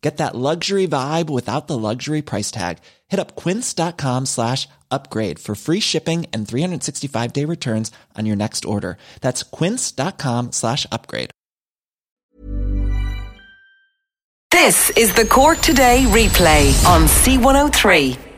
Get that luxury vibe without the luxury price tag. Hit up quince.com slash upgrade for free shipping and 365 day returns on your next order. That's quince.com slash upgrade. This is the Cork Today replay on C103.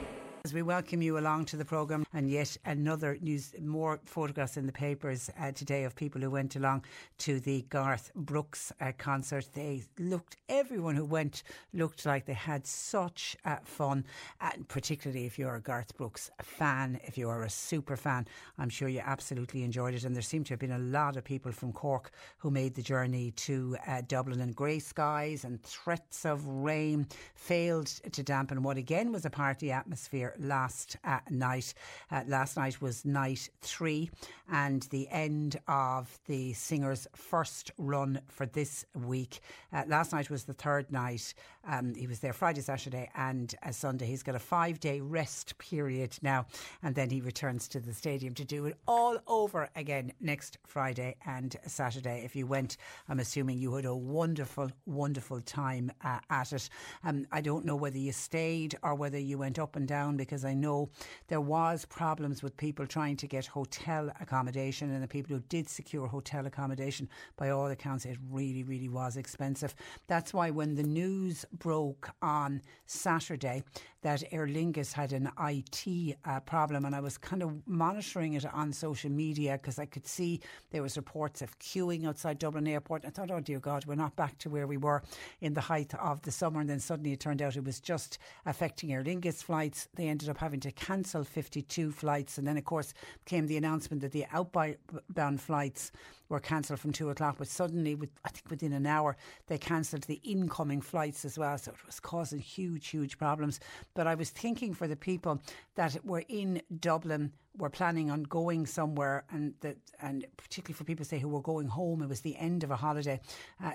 As we welcome you along to the programme, and yet another news, more photographs in the papers uh, today of people who went along to the Garth Brooks uh, concert. They looked, everyone who went looked like they had such uh, fun, and particularly if you're a Garth Brooks fan, if you are a super fan, I'm sure you absolutely enjoyed it. And there seemed to have been a lot of people from Cork who made the journey to uh, Dublin, and grey skies and threats of rain failed to dampen what again was a party atmosphere last uh, night. Uh, last night was night three and the end of the singer's first run for this week. Uh, last night was the third night. Um, he was there Friday, Saturday, and uh, Sunday. He's got a five day rest period now, and then he returns to the stadium to do it all over again next Friday and Saturday. If you went, I'm assuming you had a wonderful, wonderful time uh, at it. Um, I don't know whether you stayed or whether you went up and down because I know there was problems with people trying to get hotel accommodation and the people who did secure hotel accommodation by all accounts it really really was expensive that's why when the news broke on Saturday that Aer Lingus had an IT uh, problem, and I was kind of monitoring it on social media because I could see there was reports of queuing outside Dublin Airport. I thought, oh dear God, we're not back to where we were in the height of the summer. And then suddenly it turned out it was just affecting Aer Lingus flights. They ended up having to cancel 52 flights, and then of course came the announcement that the outbound flights were cancelled from two o'clock. But suddenly, with I think within an hour, they cancelled the incoming flights as well. So it was causing huge, huge problems. But I was thinking for the people that were in Dublin were planning on going somewhere, and that, and particularly for people say who were going home, it was the end of a holiday. Uh,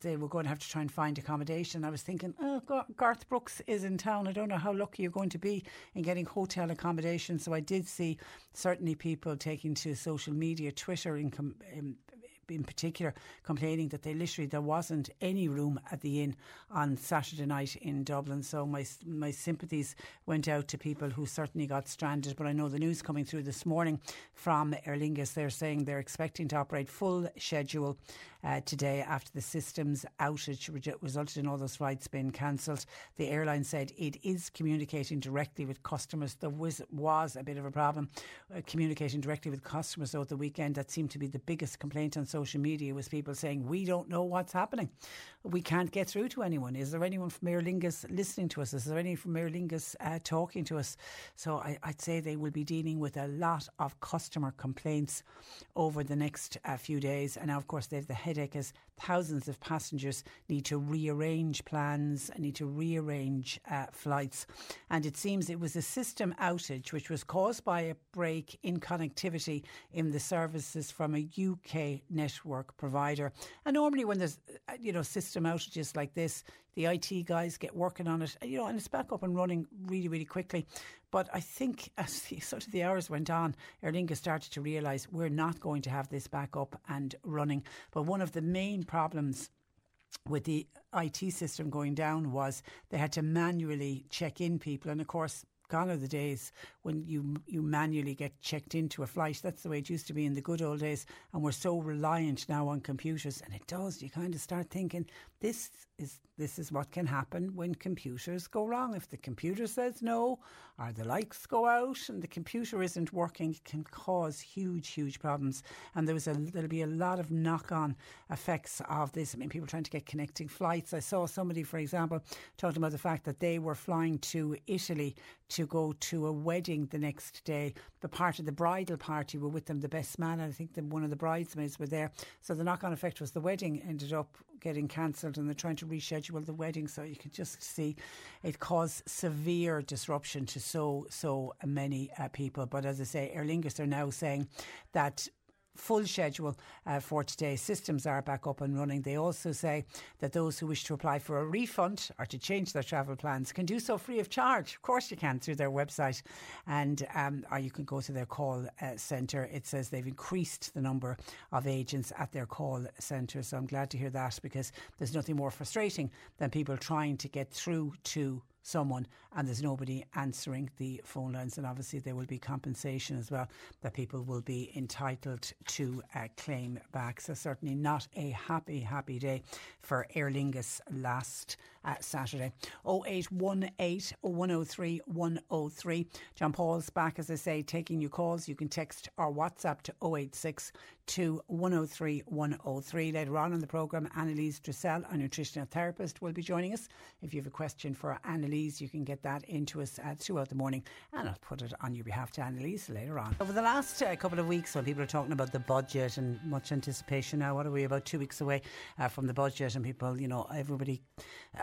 they were going to have to try and find accommodation. I was thinking, oh, Garth Brooks is in town. I don't know how lucky you're going to be in getting hotel accommodation. So I did see certainly people taking to social media, Twitter, in, in in particular complaining that they literally there wasn't any room at the inn on Saturday night in Dublin. So my my sympathies went out to people who certainly got stranded. But I know the news coming through this morning from Aer Lingus, they're saying they're expecting to operate full schedule uh, today after the systems outage resulted in all those flights being cancelled. The airline said it is communicating directly with customers. There was, was a bit of a problem uh, communicating directly with customers over the weekend. That seemed to be the biggest complaint on social media was people saying, we don't know what's happening. We can't get through to anyone. Is there anyone from Aer Lingus listening to us? Is there anyone from Aer Lingus uh, talking to us? So I, would say they will be dealing with a lot of customer complaints over the next uh, few days. And now, of course, they have the headache as thousands of passengers need to rearrange plans, and need to rearrange uh, flights. And it seems it was a system outage which was caused by a break in connectivity in the services from a UK network provider. And normally, when there's uh, you know system outages like this, the IT guys get working on it, you know, and it's back up and running really, really quickly. But I think as the, sort of the hours went on, Aer Lingus started to realise we're not going to have this back up and running. But one of the main problems with the IT system going down was they had to manually check in people. And of course, gone are the days when you you manually get checked into a flight. That's the way it used to be in the good old days. And we're so reliant now on computers, and it does. You kind of start thinking this is this is what can happen when computers go wrong. If the computer says no, or the lights go out, and the computer isn't working, it can cause huge, huge problems. And there was a there'll be a lot of knock-on effects of this. I mean, people trying to get connecting flights. I saw somebody, for example, talking about the fact that they were flying to Italy to go to a wedding the next day. The part of the bridal party were with them, the best man, and I think the, one of the bridesmaids were there. So the knock on effect was the wedding ended up getting cancelled and they're trying to reschedule the wedding. So you can just see it caused severe disruption to so, so many uh, people. But as I say, Aer Lingus are now saying that full schedule uh, for today. Systems are back up and running. They also say that those who wish to apply for a refund or to change their travel plans can do so free of charge. Of course, you can through their website, and um, or you can go to their call uh, centre. It says they've increased the number of agents at their call centre. So I'm glad to hear that because there's nothing more frustrating than people trying to get through to someone and there's nobody answering the phone lines and obviously there will be compensation as well that people will be entitled to uh, claim back. So certainly not a happy happy day for Aer Lingus last uh, Saturday 0818 103 103 John Paul's back as I say taking your calls you can text or WhatsApp to 086 to 103 103 later on in the programme Annalise Dressel a nutritional therapist will be joining us if you have a question for Annalise. You can get that into us uh, throughout the morning, and I'll put it on your behalf to Annalise later on. Over the last uh, couple of weeks, when people are talking about the budget and much anticipation now, what are we about two weeks away uh, from the budget? And people, you know, everybody,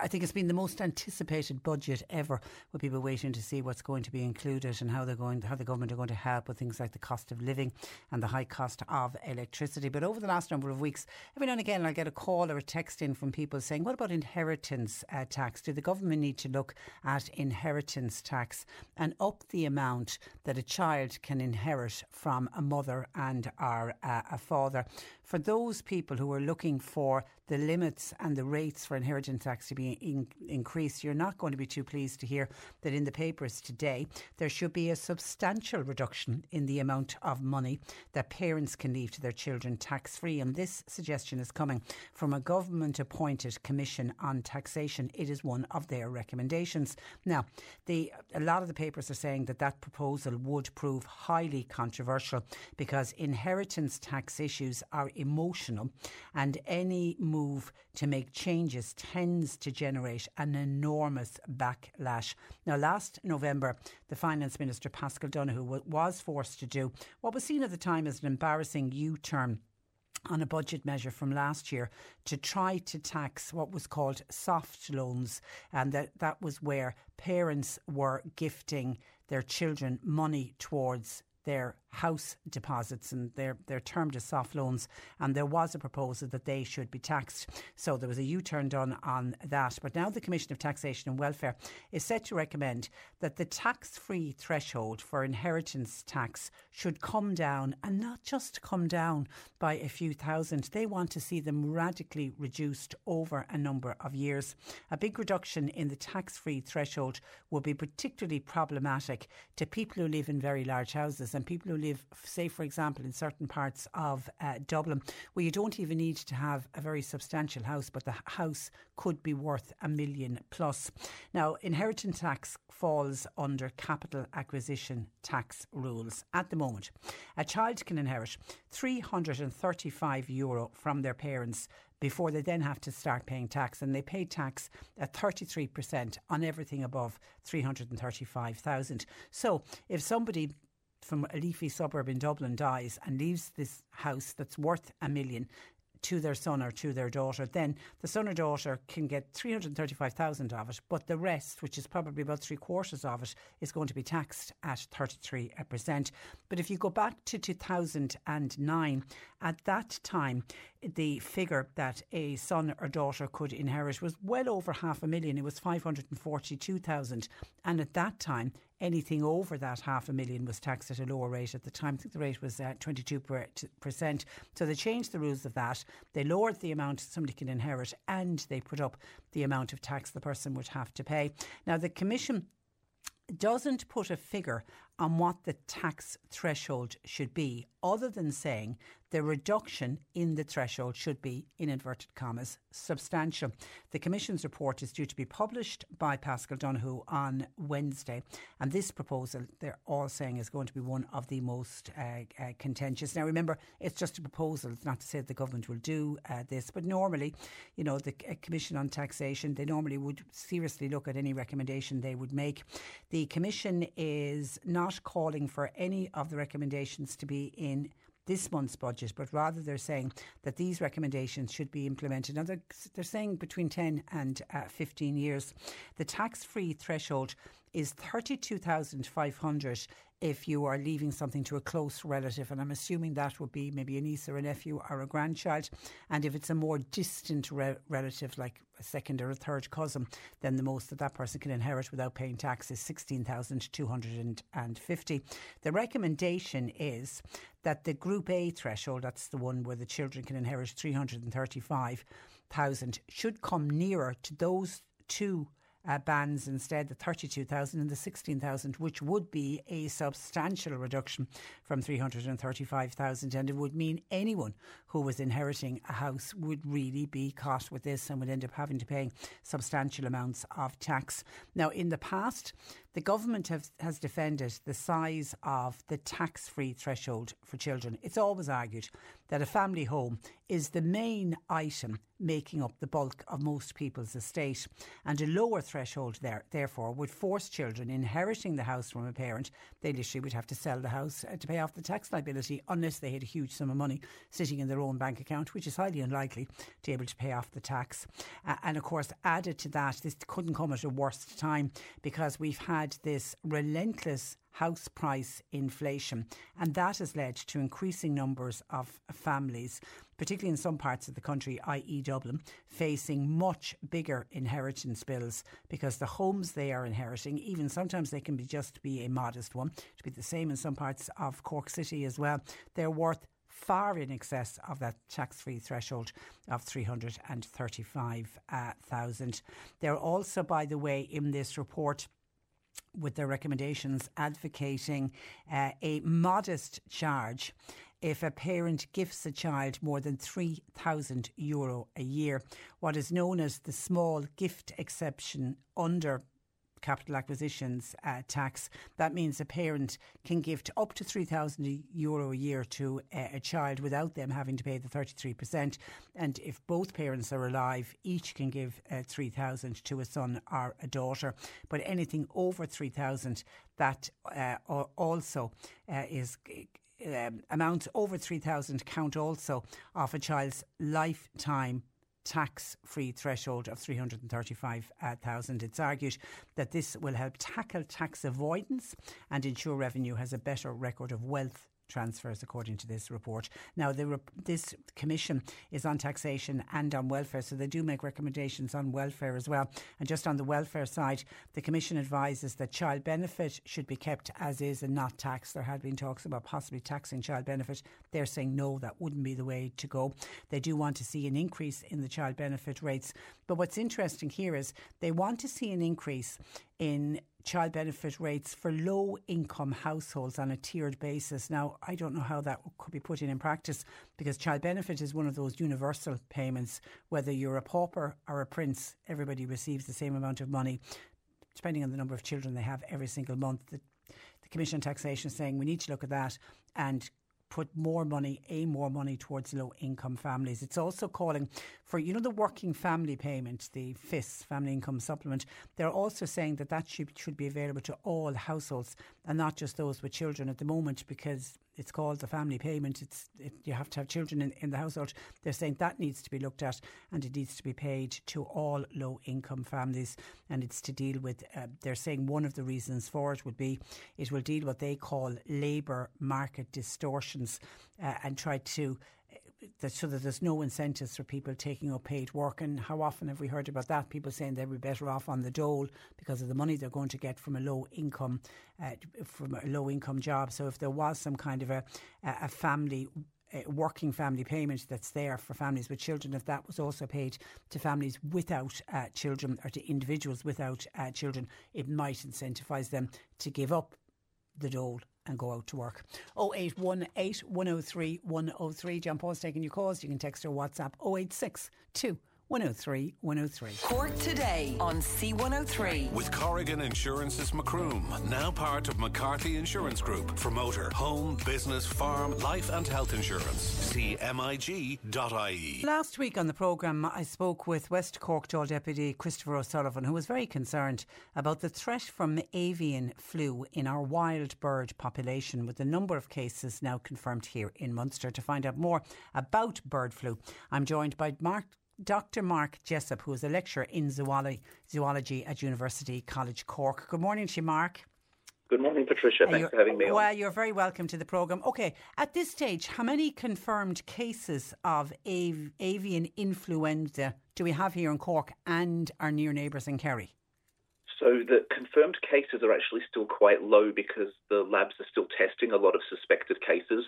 I think it's been the most anticipated budget ever, with people waiting to see what's going to be included and how they're going, how the government are going to help with things like the cost of living and the high cost of electricity. But over the last number of weeks, every now and again, I get a call or a text in from people saying, "What about inheritance uh, tax? Do the government need to look at inheritance tax and up the amount that a child can inherit from a mother and or uh, a father. For those people who are looking for the limits and the rates for inheritance tax to be in- increased, you're not going to be too pleased to hear that in the papers today there should be a substantial reduction in the amount of money that parents can leave to their children tax free. And this suggestion is coming from a government appointed commission on taxation. It is one of their recommendations. Now, the, a lot of the papers are saying that that proposal would prove highly controversial because inheritance tax issues are emotional and any move to make changes tends to generate an enormous backlash. Now, last November, the Finance Minister Paschal Donohoe was forced to do what was seen at the time as an embarrassing U turn on a budget measure from last year to try to tax what was called soft loans and that that was where parents were gifting their children money towards their house deposits and they're, they're termed as soft loans. And there was a proposal that they should be taxed. So there was a U turn done on that. But now the Commission of Taxation and Welfare is set to recommend that the tax free threshold for inheritance tax should come down and not just come down by a few thousand. They want to see them radically reduced over a number of years. A big reduction in the tax free threshold will be particularly problematic to people who live in very large houses and people who live say, for example, in certain parts of uh, Dublin, where you don't even need to have a very substantial house, but the house could be worth a million plus. Now, inheritance tax falls under capital acquisition tax rules. At the moment, a child can inherit 335 euro from their parents before they then have to start paying tax. And they pay tax at 33% on everything above 335,000. So if somebody from a leafy suburb in Dublin dies and leaves this house that's worth a million to their son or to their daughter, then the son or daughter can get 335,000 of it, but the rest, which is probably about three quarters of it, is going to be taxed at 33%. But if you go back to 2009, at that time, the figure that a son or daughter could inherit was well over half a million. It was 542,000. And at that time, anything over that half a million was taxed at a lower rate at the time. I think the rate was uh, 22%. So they changed the rules of that. They lowered the amount somebody can inherit and they put up the amount of tax the person would have to pay. Now, the Commission doesn't put a figure on what the tax threshold should be, other than saying the reduction in the threshold should be, in inverted commas, substantial. The Commission's report is due to be published by Paschal Donohoe on Wednesday, and this proposal, they're all saying, is going to be one of the most uh, uh, contentious. Now, remember, it's just a proposal, it's not to say that the government will do uh, this, but normally, you know, the uh, Commission on Taxation, they normally would seriously look at any recommendation they would make. The Commission is not calling for any of the recommendations to be in this month's budget, but rather they're saying that these recommendations should be implemented. Now, they're, they're saying between 10 and uh, 15 years. The tax free threshold is 32,500 if you are leaving something to a close relative, and I'm assuming that would be maybe a niece or a nephew or a grandchild. And if it's a more distant re- relative, like a second or a third cousin, then the most that that person can inherit without paying tax is 16,250. The recommendation is that the Group A threshold, that's the one where the children can inherit 335,000, should come nearer to those two uh, instead, the 32,000 and the 16,000, which would be a substantial reduction from 335,000. And it would mean anyone who was inheriting a house would really be caught with this and would end up having to pay substantial amounts of tax. Now, in the past, the government have, has defended the size of the tax free threshold for children. It's always argued that a family home is the main item making up the bulk of most people's estate, and a lower threshold there, therefore, would force children inheriting the house from a parent. They literally would have to sell the house uh, to pay off the tax liability unless they had a huge sum of money sitting in their own bank account, which is highly unlikely to be able to pay off the tax. Uh, and of course, added to that, this couldn't come at a worse time because we've had this relentless house price inflation. And that has led to increasing numbers of families, particularly in some parts of the country, i.e., Dublin, facing much bigger inheritance bills because the homes they are inheriting, even sometimes they can be just be a modest one, to be the same in some parts of Cork City as well, they're worth far in excess of that tax free threshold of 335,000. Uh, they're also, by the way, in this report, with their recommendations advocating uh, a modest charge if a parent gifts a child more than 3,000 euro a year. What is known as the small gift exception under capital acquisitions uh, tax. That means a parent can gift up to 3,000 euro a year to uh, a child without them having to pay the 33%. And if both parents are alive, each can give uh, 3,000 to a son or a daughter. But anything over 3,000, that uh, also uh, is um, amounts over 3,000 count also off a child's lifetime tax free threshold of 335,000. It's argued that this will help tackle tax avoidance and ensure revenue has a better record of wealth transfers, according to this report. Now, this commission is on taxation and on welfare, so they do make recommendations on welfare as well. And just on the welfare side, the commission advises that child benefit should be kept as is and not taxed. There had been talks about possibly taxing child benefit. They're saying no, that wouldn't be the way to go. They do want to see an increase in the child benefit rates. But what's interesting here is they want to see an increase in child benefit rates for low income households on a tiered basis. Now, I don't know how that could be put in in practice because child benefit is one of those universal payments. Whether you're a pauper or a prince, everybody receives the same amount of money, depending on the number of children they have every single month. The, the Commission on Taxation is saying we need to look at that and put more money, aim more money towards low income families. It's also calling for, you know, the working family payment, the FIS, Family Income Supplement. They're also saying that that should, should be available to all households and not just those with children at the moment because it's called the family payment. It's it, you have to have children in, in the household. They're saying that needs to be looked at and it needs to be paid to all low income families. And it's to deal with. Uh, they're saying one of the reasons for it would be it will deal what they call labour market distortions uh, and try to that so that there's no incentives for people taking up paid work. And how often have we heard about that? People saying they'd be better off on the dole because of the money they're going to get from a low income uh, from a low income job. So if there was some kind of a a family uh, working family payment that's there for families with children, if that was also paid to families without uh, children or to individuals without uh, children, it might incentivise them to give up the dole and go out to work. 0818 103 103. John Paul's taking your calls. You can text or WhatsApp 086 2 103 103. Cork today on C103. With Corrigan Insurance's Macroom, now part of McCarthy Insurance Group for motor, home, business, farm, life and health insurance. See MIG.ie. Last week on the programme, I spoke with West Cork Dáil Deputy Christopher O'Sullivan, who was very concerned about the threat from avian flu in our wild bird population, with the number of cases now confirmed here in Munster. To find out more about bird flu, I'm joined by Mark Dr. Mark Jessopp, who is a lecturer in zoology, at University College Cork. Good morning to you, Mark. Good morning, Patricia. Uh, Thanks for having me Well, on. you're very welcome to the programme. Okay, at this stage, how many confirmed cases of av- avian influenza do we have here in Cork and our near neighbours in Kerry? So the confirmed cases are actually still quite low because the labs are still testing a lot of suspected cases.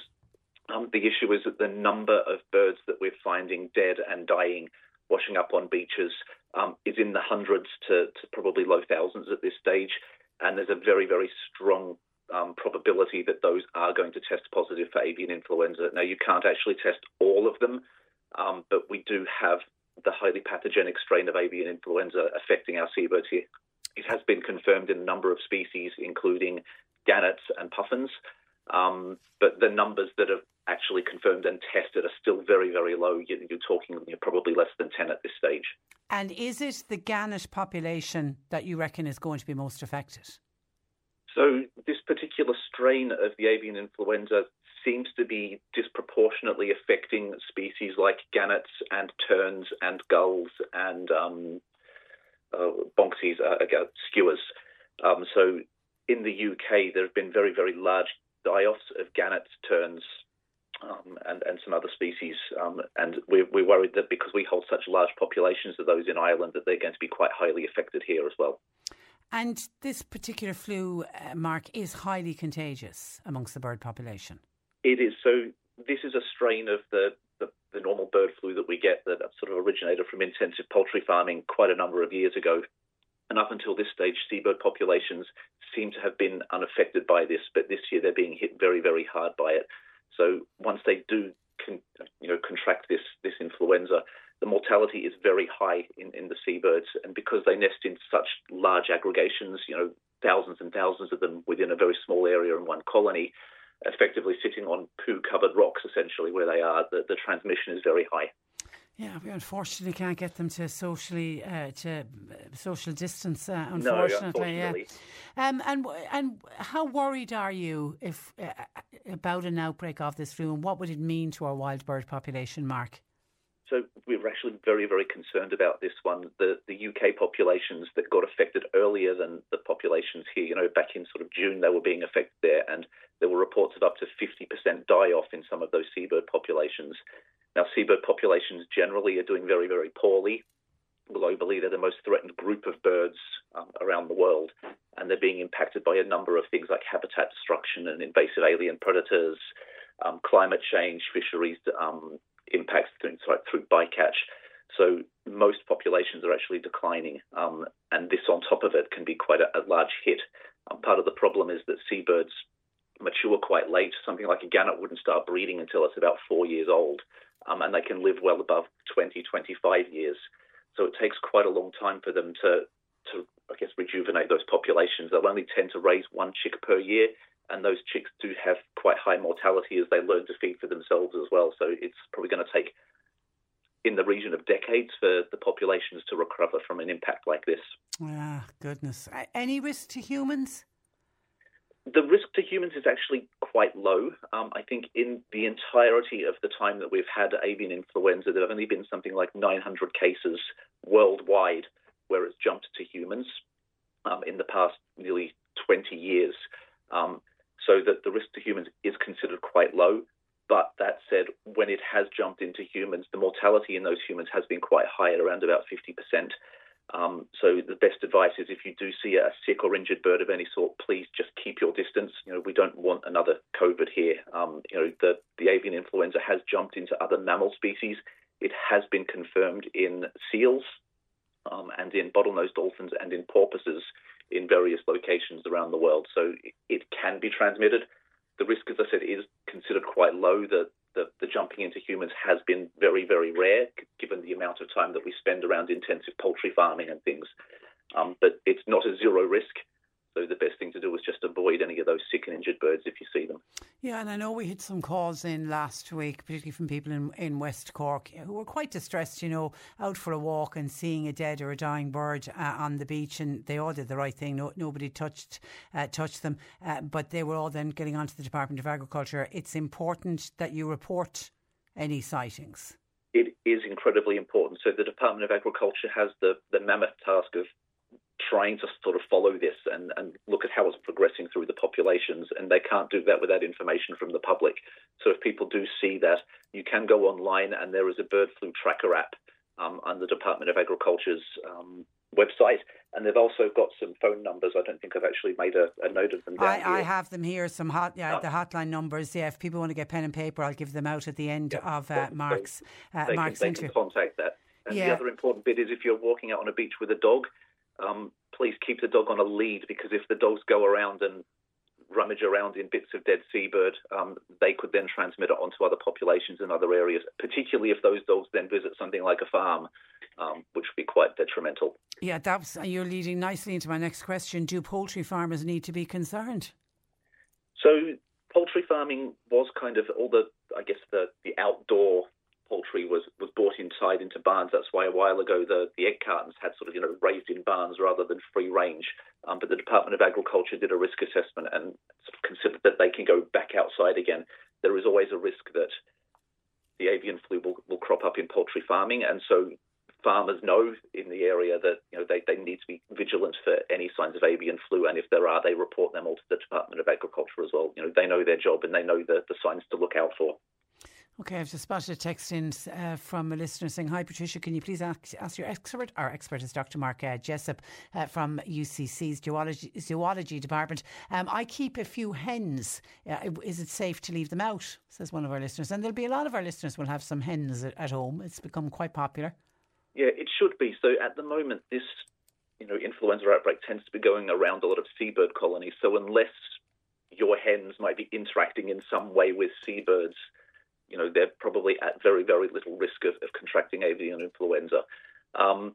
Um, the issue is that the number of birds that we're finding dead and dying, washing up on beaches, um, is in the hundreds to, to, probably low thousands at this stage. And there's a very, very strong um, probability that those are going to test positive for avian influenza. Now, you can't actually test all of them, um, but we do have the highly pathogenic strain of avian influenza affecting our seabirds here. It has been confirmed in a number of species, including gannets and puffins. Um, but the numbers that have actually confirmed and tested are still very, very low. You're, talking you're probably less than 10 at this stage. And is it the gannet population that you reckon is going to be most affected? So, this particular strain of the avian influenza seems to be disproportionately affecting species like gannets and terns and gulls and um, uh, bonxies, uh, skuas. Um, so, in the UK, there have been very, very large die-offs of gannets, terns, um, and, and some other species. Um, and we're, we're worried that because we hold such large populations of those in Ireland, that they're going to be quite highly affected here as well. And this particular flu, uh, Mark, is highly contagious amongst the bird population. It is. So this is a strain of the, the, the normal bird flu that we get that sort of originated from intensive poultry farming quite a number of years ago. And up until this stage, seabird populations seem to have been unaffected by this, but this year they're being hit very, very hard by it. So once they do, con, you know, contract this this influenza, the mortality is very high in, in the seabirds, and because they nest in such large aggregations, you know, thousands and thousands of them within a very small area in one colony, effectively sitting on poo-covered rocks, essentially where they are, the, the transmission is very high. Yeah, we unfortunately can't get them to socially uh, to uh, social distance. Uh, unfortunately, no, unfortunately. yeah. Um, and and how worried are you if uh, about an outbreak of this flu, and what would it mean to our wild bird population, Mark? So we're actually very, very concerned about this one. The the UK populations that got affected earlier than the populations here. You know, back in sort of June, they were being affected there, and there were reports of up to 50% die off in some of those seabird populations. Now, seabird populations generally are doing very, very poorly. Globally, they're the most threatened group of birds um, around the world, and they're being impacted by a number of things like habitat destruction and invasive alien predators, um, climate change, fisheries um, impacts through, through bycatch. So most populations are actually declining, um, and this on top of it can be quite a, a large hit. Um, part of the problem is that seabirds mature quite late. Something like a gannet wouldn't start breeding until it's about four years old um, and they can live well above 20, 25 years. So it takes quite a long time for them to, to I guess, rejuvenate those populations. They'll only tend to raise one chick per year, and those chicks do have quite high mortality as they learn to feed for themselves as well. So it's probably going to take in the region of decades for the populations to recover from an impact like this. Ah, goodness. Any risk to humans? The risk to humans is actually quite low. Um, I think in the entirety of the time that we've had avian influenza, there have only been something like 900 cases worldwide where it's jumped to humans um, in the past nearly 20 years. Um, so that the risk to humans is considered quite low. But that said, when it has jumped into humans, the mortality in those humans has been quite high at around about 50%. Um, so the best advice is if you do see a sick or injured bird of any sort, please just keep your distance. You know, we don't want another COVID here. Um, you know, the, the avian influenza has jumped into other mammal species. It has been confirmed in seals um, and in bottlenose dolphins and in porpoises in various locations around the world. So it can be transmitted. The risk, as I said, is considered quite low. The, the, the, jumping into humans has been very, very rare, given the amount of time that we spend around intensive poultry farming and things. Um, but it's not a zero risk. So the best thing to do is just avoid any of those sick and injured birds if you see them. Yeah, and I know we had some calls in last week, particularly from people in, in West Cork who were quite distressed, you know, out for a walk and seeing a dead or a dying bird uh, on the beach, and they all did the right thing. No, nobody touched uh, touched them, uh, but they were all then getting onto the Department of Agriculture. It's important that you report any sightings. It is incredibly important. So the Department of Agriculture has the, the mammoth task of trying to sort of follow this and, and look at how it's progressing through the populations, and they can't do that without information from the public. So if people do see that, you can go online, and there is a bird flu tracker app um, on the Department of Agriculture's um, website, and they've also got some phone numbers. I don't think I've actually made a, a note of them. I, I, have them here. Some hot, yeah, oh. the hotline numbers. Yeah, if people want to get pen and paper, I'll give them out at the end yeah. of uh, Mark's uh, they Mark's can, they can contact that. And yeah. the other important bit is if you're walking out on a beach with a dog, um, please keep the dog on a lead because if the dogs go around and rummage around in bits of dead seabird, um, they could then transmit it onto other populations in other areas, particularly if those dogs then visit something like a farm, um, which would be quite detrimental. Yeah, that's you're leading nicely into my next question. Do poultry farmers need to be concerned? So poultry farming was kind of all the, I guess, the, the outdoor poultry was, was brought inside into barns. That's why a while ago the, the egg cartons had sort of you know raised in barns rather than free range. Um, but the Department of Agriculture did a risk assessment and sort of considered that they can go back outside again. There is always a risk that the avian flu will, will crop up in poultry farming, and so farmers know in the area that you know they, they need to be vigilant for any signs of avian flu, and if there are, they report them all to the Department of Agriculture as well. You know they know their job and they know the, the signs to look out for. Okay, I've just spotted a text in uh, from a listener saying, Hi Patricia, can you please ask, ask your expert? Our expert is Dr. Mark uh, Jessopp uh, from UCC's zoology, zoology department. Um, I keep a few hens. Uh, is it safe to leave them out? Says one of our listeners. And there'll be a lot of our listeners will have some hens at, at home. It's become quite popular. Yeah, it should be. So at the moment, this you know influenza outbreak tends to be going around a lot of seabird colonies. So unless your hens might be interacting in some way with seabirds, you know, they're probably at very, very little risk of, of contracting avian influenza. Um,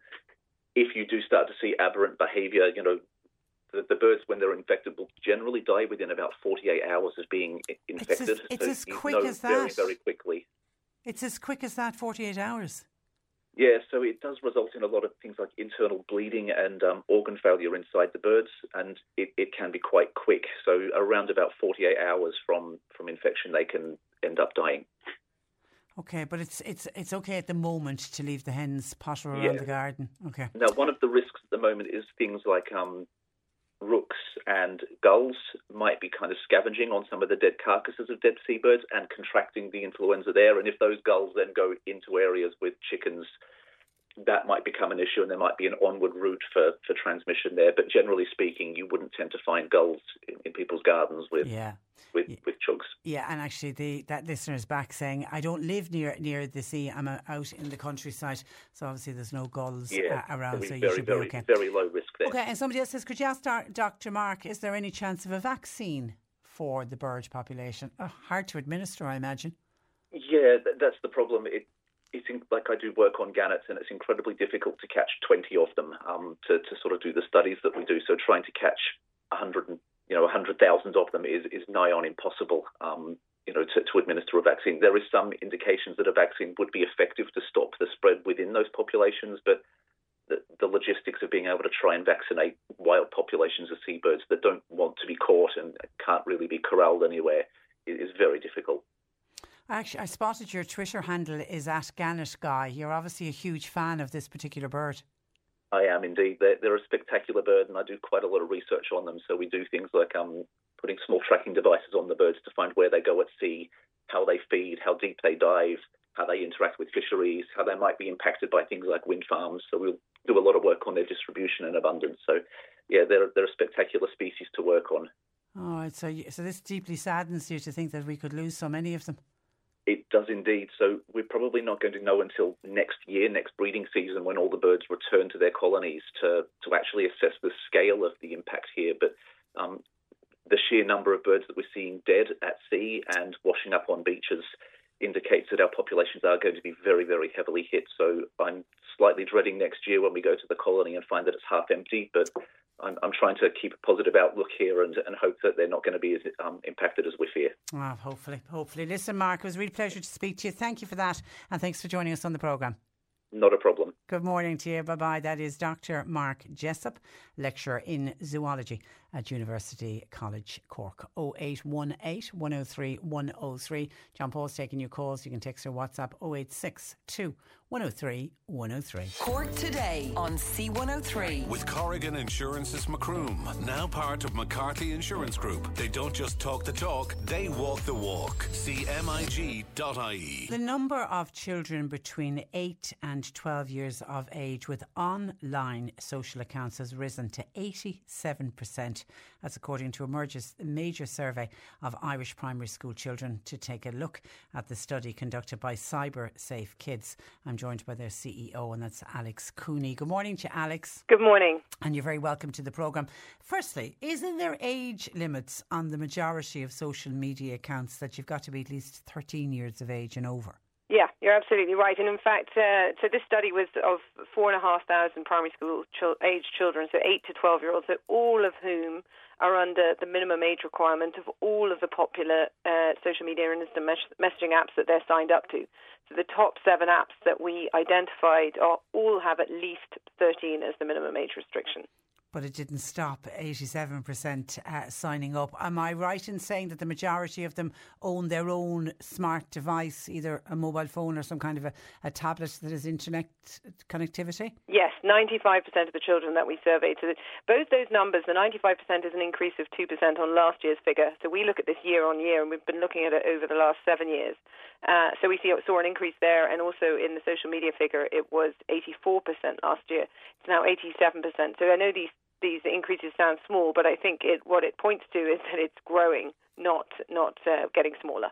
if you do start to see aberrant behaviour, you know, the, the, birds, when they're infected, will generally die within about 48 hours of being infected. It's as, it's so as quick as that. Very, very quickly. It's as quick as that, 48 hours. Yeah, so it does result in a lot of things like internal bleeding and um, organ failure inside the birds, and it, it can be quite quick. So around about 48 hours from, from infection, they can end up dying. Okay, but it's it's it's okay at the moment to leave the hens potter around yeah. the garden. Okay. Now, one of the risks at the moment is things like um, rooks and gulls might be kind of scavenging on some of the dead carcasses of dead seabirds and contracting the influenza there. And if those gulls then go into areas with chickens, that might become an issue and there might be an onward route for, for transmission there. But generally speaking, you wouldn't tend to find gulls in, in people's gardens with yeah. with, yeah. with chugs. Yeah, and actually the that listener is back saying, I don't live near near the sea, I'm out in the countryside. So obviously there's no gulls yeah, uh, around, so very, you should very, be okay. Very low risk there. Okay, and somebody else says, could you ask Dr. Mark, is there any chance of a vaccine for the bird population? Oh, hard to administer, I imagine. Yeah, that's the problem. It it's in, like I do work on gannets, and it's incredibly difficult to catch 20 of them um, to, to sort of do the studies that we do. So trying to catch 100, you know, 100,000 of them is, is nigh on impossible. Um, you know, to, to administer a vaccine. There is some indications that a vaccine would be effective to stop the spread within those populations, but the, the, logistics of being able to try and vaccinate wild populations of seabirds that don't want to be caught and can't really be corralled anywhere is, is very difficult. Actually, I spotted your Twitter handle is at Gannet Guy. You're obviously a huge fan of this particular bird. I am indeed. They're, they're, a spectacular bird, and I do quite a lot of research on them. So we do things like um, putting small tracking devices on the birds to find where they go at sea, how they feed, how deep they dive, how they interact with fisheries, how they might be impacted by things like wind farms. So we'll do a lot of work on their distribution and abundance. So, yeah, they're, they're a spectacular species to work on. All right, so so this deeply saddens you to think that we could lose so many of them. It does indeed. So we're probably not going to know until next year, next breeding season, when all the birds return to their colonies to to actually assess the scale of the impact here. But um, the sheer number of birds that we're seeing dead at sea and washing up on beaches indicates that our populations are going to be very, very heavily hit. So I'm slightly dreading next year when we go to the colony and find that it's half empty. But I'm, I'm trying to keep a positive outlook here and, and hope that they're not going to be as um, impacted as we fear. Oh, hopefully, hopefully. Listen, Mark, it was a real pleasure to speak to you. Thank you for that, and thanks for joining us on the programme. Not a problem. Good morning to you. Bye bye. That is Dr. Mark Jessopp, lecturer in zoology at University College Cork. 0818 103 103. John Paul's taking your calls. You can text or WhatsApp 0862 103 103. Cork today on C103. With Corrigan Insurance's Macroom, now part of McCarthy Insurance Group. They don't just talk the talk, they walk the walk. CMIG.ie. The number of children between 8 and 12 years of age with online social accounts has risen to 87%. That's according to a major survey of Irish primary school children to take a look at the study conducted by Cyber Safe Kids. I'm joined by their CEO, and that's Alex Cooney. Good morning to you, Alex. Good morning. And you're very welcome to the programme. Firstly, isn't there age limits on the majority of social media accounts that you've got to be at least 13 years of age and over? You're absolutely right. And in fact, uh, so this study was of four and a half thousand primary school ch- age children, so eight to twelve year olds, so all of whom are under the minimum age requirement of all of the popular uh, social media and instant mes- messaging apps that they're signed up to. So the top seven apps that we identified are, all have at least 13 as the minimum age restriction but it didn't stop 87% uh, signing up. Am I right in saying that the majority of them own their own smart device, either a mobile phone or some kind of a, a tablet that has internet connectivity? Yes, 95% of the children that we surveyed. So both those numbers, the 95% is an increase of 2% on last year's figure. So we look at this year on year, and we've been looking at it over the last seven years. Uh, so we see, saw an increase there, and also in the social media figure, it was 84% last year. It's now 87%. So I know these these increases sound small, but I think it, what it points to is that it's growing, not not uh, getting smaller.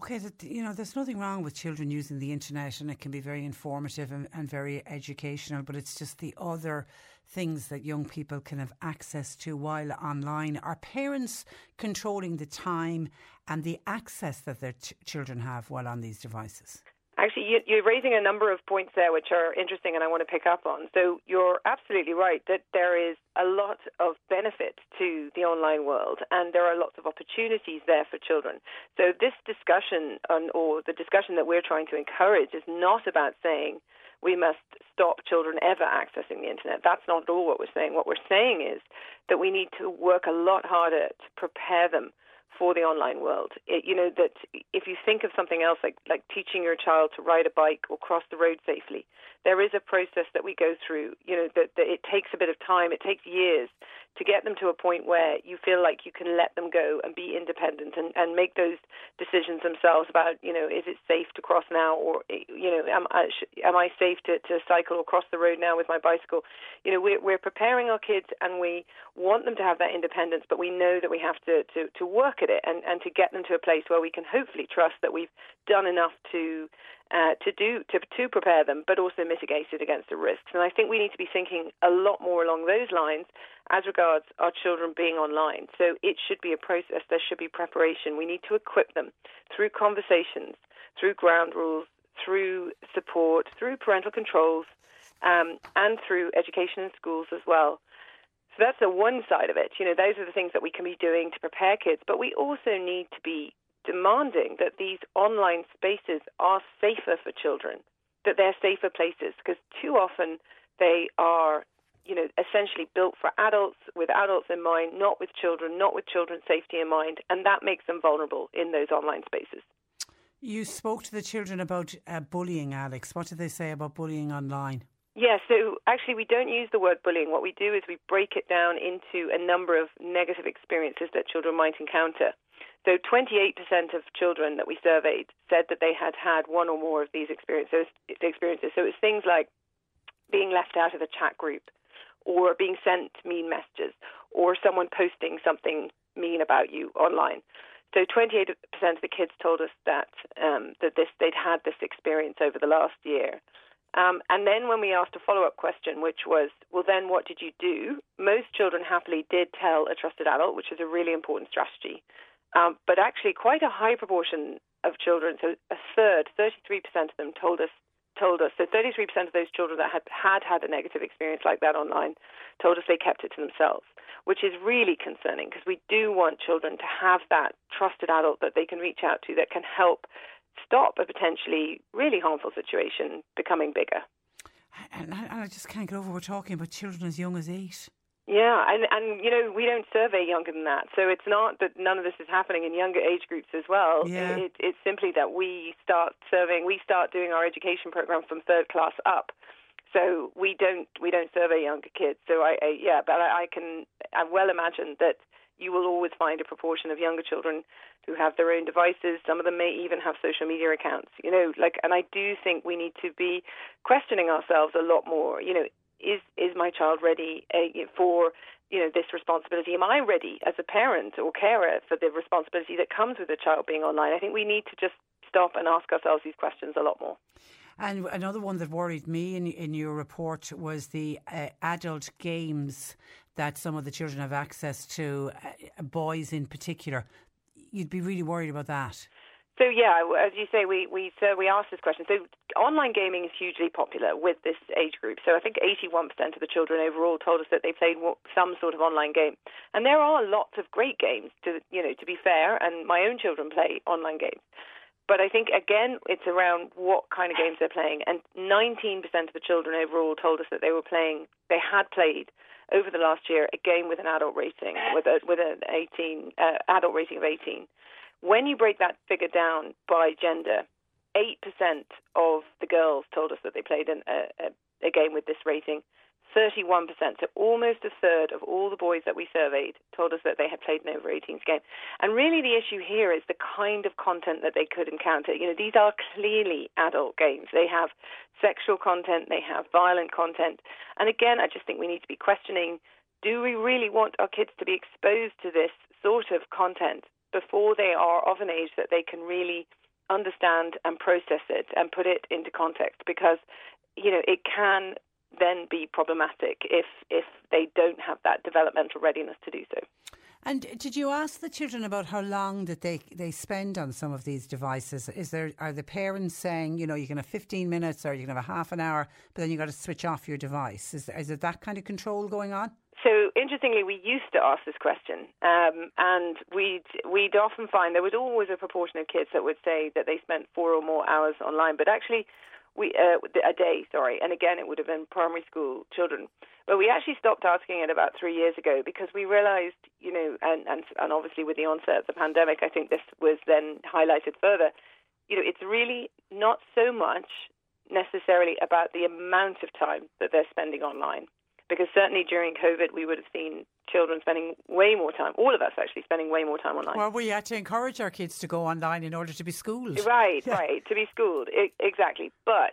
Okay, you know, there's nothing wrong with children using the internet, and it can be very informative and, and very educational. But it's just the other things that young people can have access to while online. Are parents controlling the time and the access that their ch- children have while on these devices? Actually, you're raising a number of points there which are interesting and I want to pick up on. So you're absolutely right that there is a lot of benefit to the online world and there are lots of opportunities there for children. So this discussion on, or the discussion that we're trying to encourage is not about saying we must stop children ever accessing the internet. That's not at all what we're saying. What we're saying is that we need to work a lot harder to prepare them for the online world. It, you know that if you think of something else like like teaching your child to ride a bike or cross the road safely, there is a process that we go through. You know that, that it takes a bit of time. It takes years to get them to a point where you feel like you can let them go and be independent and, and make those decisions themselves about you know is it safe to cross now or you know am I am I safe to, to cycle or cross the road now with my bicycle? You know we're we're preparing our kids and we want them to have that independence, but we know that we have to to, to work at it and, and to get them to a place where we can hopefully trust that we've done enough to uh, to do to to prepare them, but also mitigate it against the risks. And I think we need to be thinking a lot more along those lines as regards our children being online. So it should be a process. There should be preparation. We need to equip them through conversations, through ground rules, through support, through parental controls, um, and through education in schools as well. So that's the one side of it. You know, those are the things that we can be doing to prepare kids. But we also need to be demanding that these online spaces are safer for children, that they're safer places, because too often they are, you know, essentially built for adults with adults in mind, not with children, not with children's safety in mind, and that makes them vulnerable in those online spaces. You spoke to the children about uh, bullying, Alex. What did they say about bullying online? Yeah, so actually, we don't use the word bullying. What we do is we break it down into a number of negative experiences that children might encounter. So 28% of children that we surveyed said that they had had one or more of these experiences. Experiences. So it's things like being left out of a chat group, or being sent mean messages, or someone posting something mean about you online. So 28% of the kids told us that um, that this they'd had this experience over the last year. Um, and then when we asked a follow-up question, which was, well, then what did you do? Most children happily did tell a trusted adult, which is a really important strategy. Um, but actually, quite a high proportion of children, so a third, 33% of them told us told us. So 33% of those children that had, had had a negative experience like that online told us they kept it to themselves, which is really concerning because we do want children to have that trusted adult that they can reach out to that can help stop a potentially really harmful situation becoming bigger. And I, I just can't get over we're talking about children as young as eight. Yeah, and and you know we don't survey younger than that, so it's not that none of this is happening in younger age groups as well. Yeah. It, it's simply that we start surveying, we start doing our education program from third class up. So we don't we don't survey younger kids. So I, I yeah, but I, I can I well imagine that you will always find a proportion of younger children who have their own devices. Some of them may even have social media accounts. You know, like, and I do think we need to be questioning ourselves a lot more. You know, is is my child ready uh, for you know this responsibility? Am I ready as a parent or carer for the responsibility that comes with a child being online? I think we need to just stop and ask ourselves these questions a lot more. And another one that worried me in in your report was the uh, adult games that some of the children have access to, uh, boys in particular. You'd be really worried about that. So yeah, as you say, we we so we asked this question. So online gaming is hugely popular with this age group. So I think 81% of the children overall told us that they played some sort of online game, and there are lots of great games. To you know, to be fair, and my own children play online games. But I think again, it's around what kind of games they're playing. And 19% of the children overall told us that they were playing, they had played over the last year a game with an adult rating, with a with an 18 uh, adult rating of 18. When you break that figure down by gender, 8% of the girls told us that they played an, a, a game with this rating. 31%, so almost a third of all the boys that we surveyed told us that they had played an over 18s game. And really the issue here is the kind of content that they could encounter. You know, these are clearly adult games. They have sexual content, they have violent content. And again, I just think we need to be questioning do we really want our kids to be exposed to this sort of content before they are of an age that they can really understand and process it and put it into context because you know it can then be problematic if if they don't have that developmental readiness to do so. And did you ask the children about how long that they they spend on some of these devices? Is there are the parents saying you know you can have fifteen minutes or you can have a half an hour, but then you got to switch off your device? Is is that kind of control going on? So interestingly, we used to ask this question, um, and we'd we'd often find there was always a proportion of kids that would say that they spent four or more hours online, but actually, we uh, a day, sorry, and again it would have been primary school children. But we actually stopped asking it about three years ago because we realised, you know, and, and and obviously with the onset of the pandemic, I think this was then highlighted further. You know, it's really not so much necessarily about the amount of time that they're spending online because certainly during COVID, we would have seen children spending way more time, all of us actually spending way more time online. Well, we had to encourage our kids to go online in order to be schooled. Right, yeah. right, to be schooled, I- exactly. But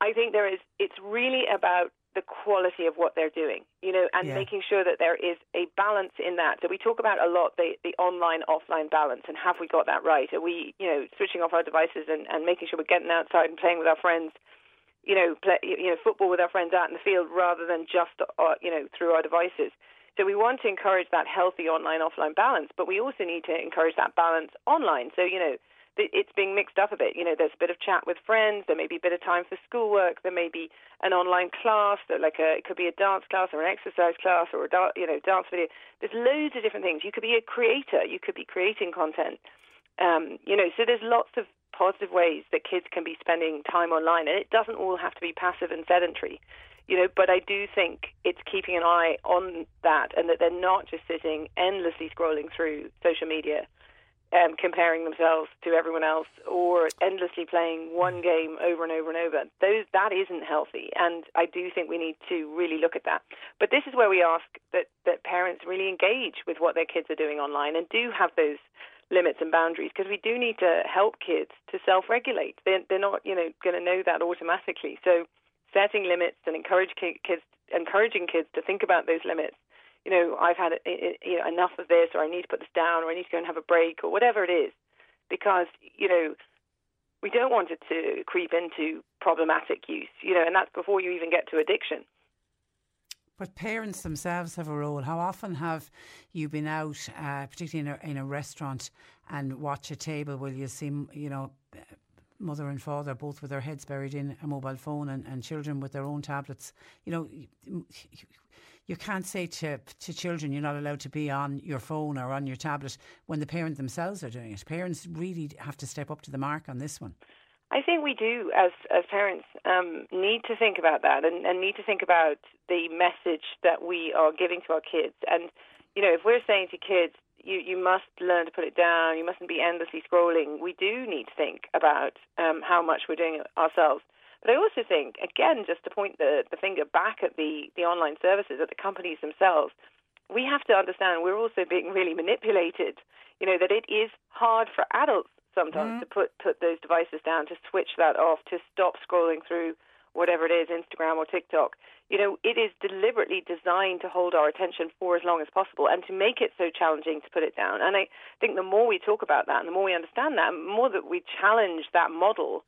I think there is, it's really about the quality of what they're doing, you know, and yeah. making sure that there is a balance in that. So we talk about a lot the, the online offline balance and have we got that right? Are we, you know, switching off our devices and, and making sure we're getting outside and playing with our friends you know, play, you know, football with our friends out in the field rather than just, uh, you know, through our devices. So we want to encourage that healthy online-offline balance, but we also need to encourage that balance online. So you know, it's being mixed up a bit. You know, there's a bit of chat with friends. There may be a bit of time for schoolwork. There may be an online class, that like a it could be a dance class or an exercise class or a you know dance video. There's loads of different things. You could be a creator. You could be creating content. Um, you know, so there's lots of positive ways that kids can be spending time online, and it doesn't all have to be passive and sedentary. You know, but I do think it's keeping an eye on that, and that they're not just sitting endlessly scrolling through social media, um, comparing themselves to everyone else, or endlessly playing one game over and over and over. Those that isn't healthy, and I do think we need to really look at that. But this is where we ask that that parents really engage with what their kids are doing online and do have those limits and boundaries because we do need to help kids to self-regulate. They're, they're not, you know, going to know that automatically. So setting limits and encourage kids, encouraging kids to think about those limits. You know, I've had eh, eh, you know enough of this, or I need to put this down, or I need to go and have a break, or whatever it is, because you know we don't want it to creep into problematic use. You know, and that's before you even get to addiction. But parents themselves have a role. How often have you been out, uh, particularly in a, in a restaurant, and watch a table where you see, you know, mother and father both with their heads buried in a mobile phone and, and children with their own tablets? You know, you can't say to, to children you're not allowed to be on your phone or on your tablet when the parent themselves are doing it. Parents really have to step up to the mark on this one. I think we do, as as parents, um, need to think about that and, and need to think about the message that we are giving to our kids. And you know, if we're saying to kids, you you must learn to put it down, you mustn't be endlessly scrolling. We do need to think about um, how much we're doing ourselves. But I also think, again, just to point the, the finger back at the, the online services, at the companies themselves, we have to understand we're also being really manipulated. You know, that it is hard for adults sometimes mm. to put put those devices down, to switch that off, to stop scrolling through whatever it is, Instagram or TikTok. You know, it is deliberately designed to hold our attention for as long as possible and to make it so challenging to put it down. And I think the more we talk about that and the more we understand that, the more that we challenge that model,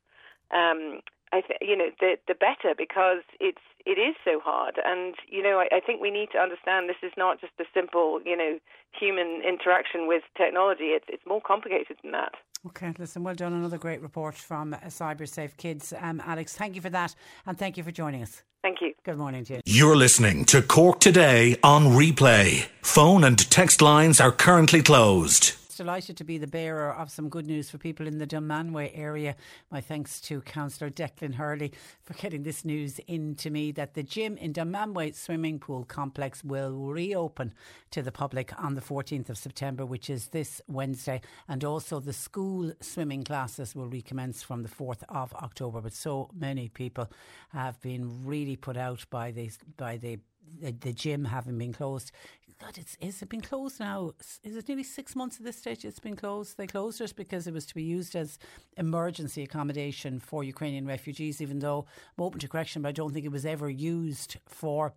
um, I th- you know, the the better because it's it is so hard. And you know, I, I think we need to understand this is not just a simple, you know, human interaction with technology. It's it's more complicated than that. Okay, listen, well done. Another great report from uh, Cyber Safe Kids. Um, Alex, thank you for that and thank you for joining us. Thank you. Good morning to you. You're listening to Cork Today on replay. Phone and text lines are currently closed delighted to be the bearer of some good news for people in the Dunmanway area. My thanks to Councillor Declan Hurley for getting this news in to me that the gym in Dunmanway swimming pool complex will reopen to the public on the 14th of September, which is this Wednesday, and also the school swimming classes will recommence from the 4th of October. But so many people have been really put out by the by the the, the gym having been closed. God, it's is it been closed now? Is it nearly six months at this stage? It's been closed. They closed it because it was to be used as emergency accommodation for Ukrainian refugees. Even though I'm open to correction, but I don't think it was ever used for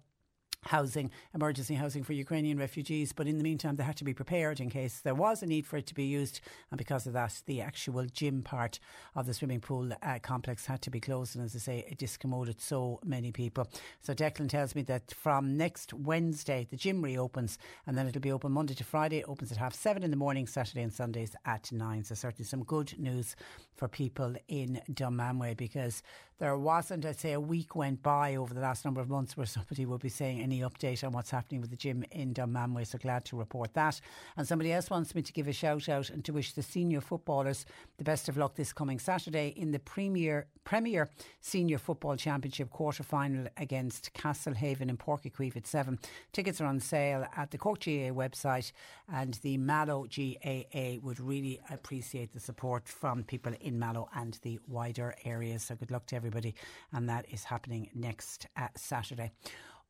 housing, emergency housing for Ukrainian refugees. But in the meantime, they had to be prepared in case there was a need for it to be used. And because of that, the actual gym part of the swimming pool uh, complex had to be closed. And as I say, it discommoded so many people. So Declan tells me that from next Wednesday, the gym reopens and then it'll be open Monday to Friday. It opens at half seven in the morning, Saturday and Sundays at nine. So certainly some good news for people in Dunmanway because there wasn't, I'd say, a week went by over the last number of months where somebody would be saying any update on what's happening with the gym in Dunmanway. So glad to report that. And somebody else wants me to give a shout out and to wish the senior footballers the best of luck this coming Saturday in the Premier Premier Senior Football Championship quarter final against Castlehaven in Páirc Uí Chaoimh at 7. Tickets are on sale at the Cork GAA website, and the Mallow GAA would really appreciate the support from people in Mallow and the wider areas. So good luck to everybody, and that is happening next uh, Saturday.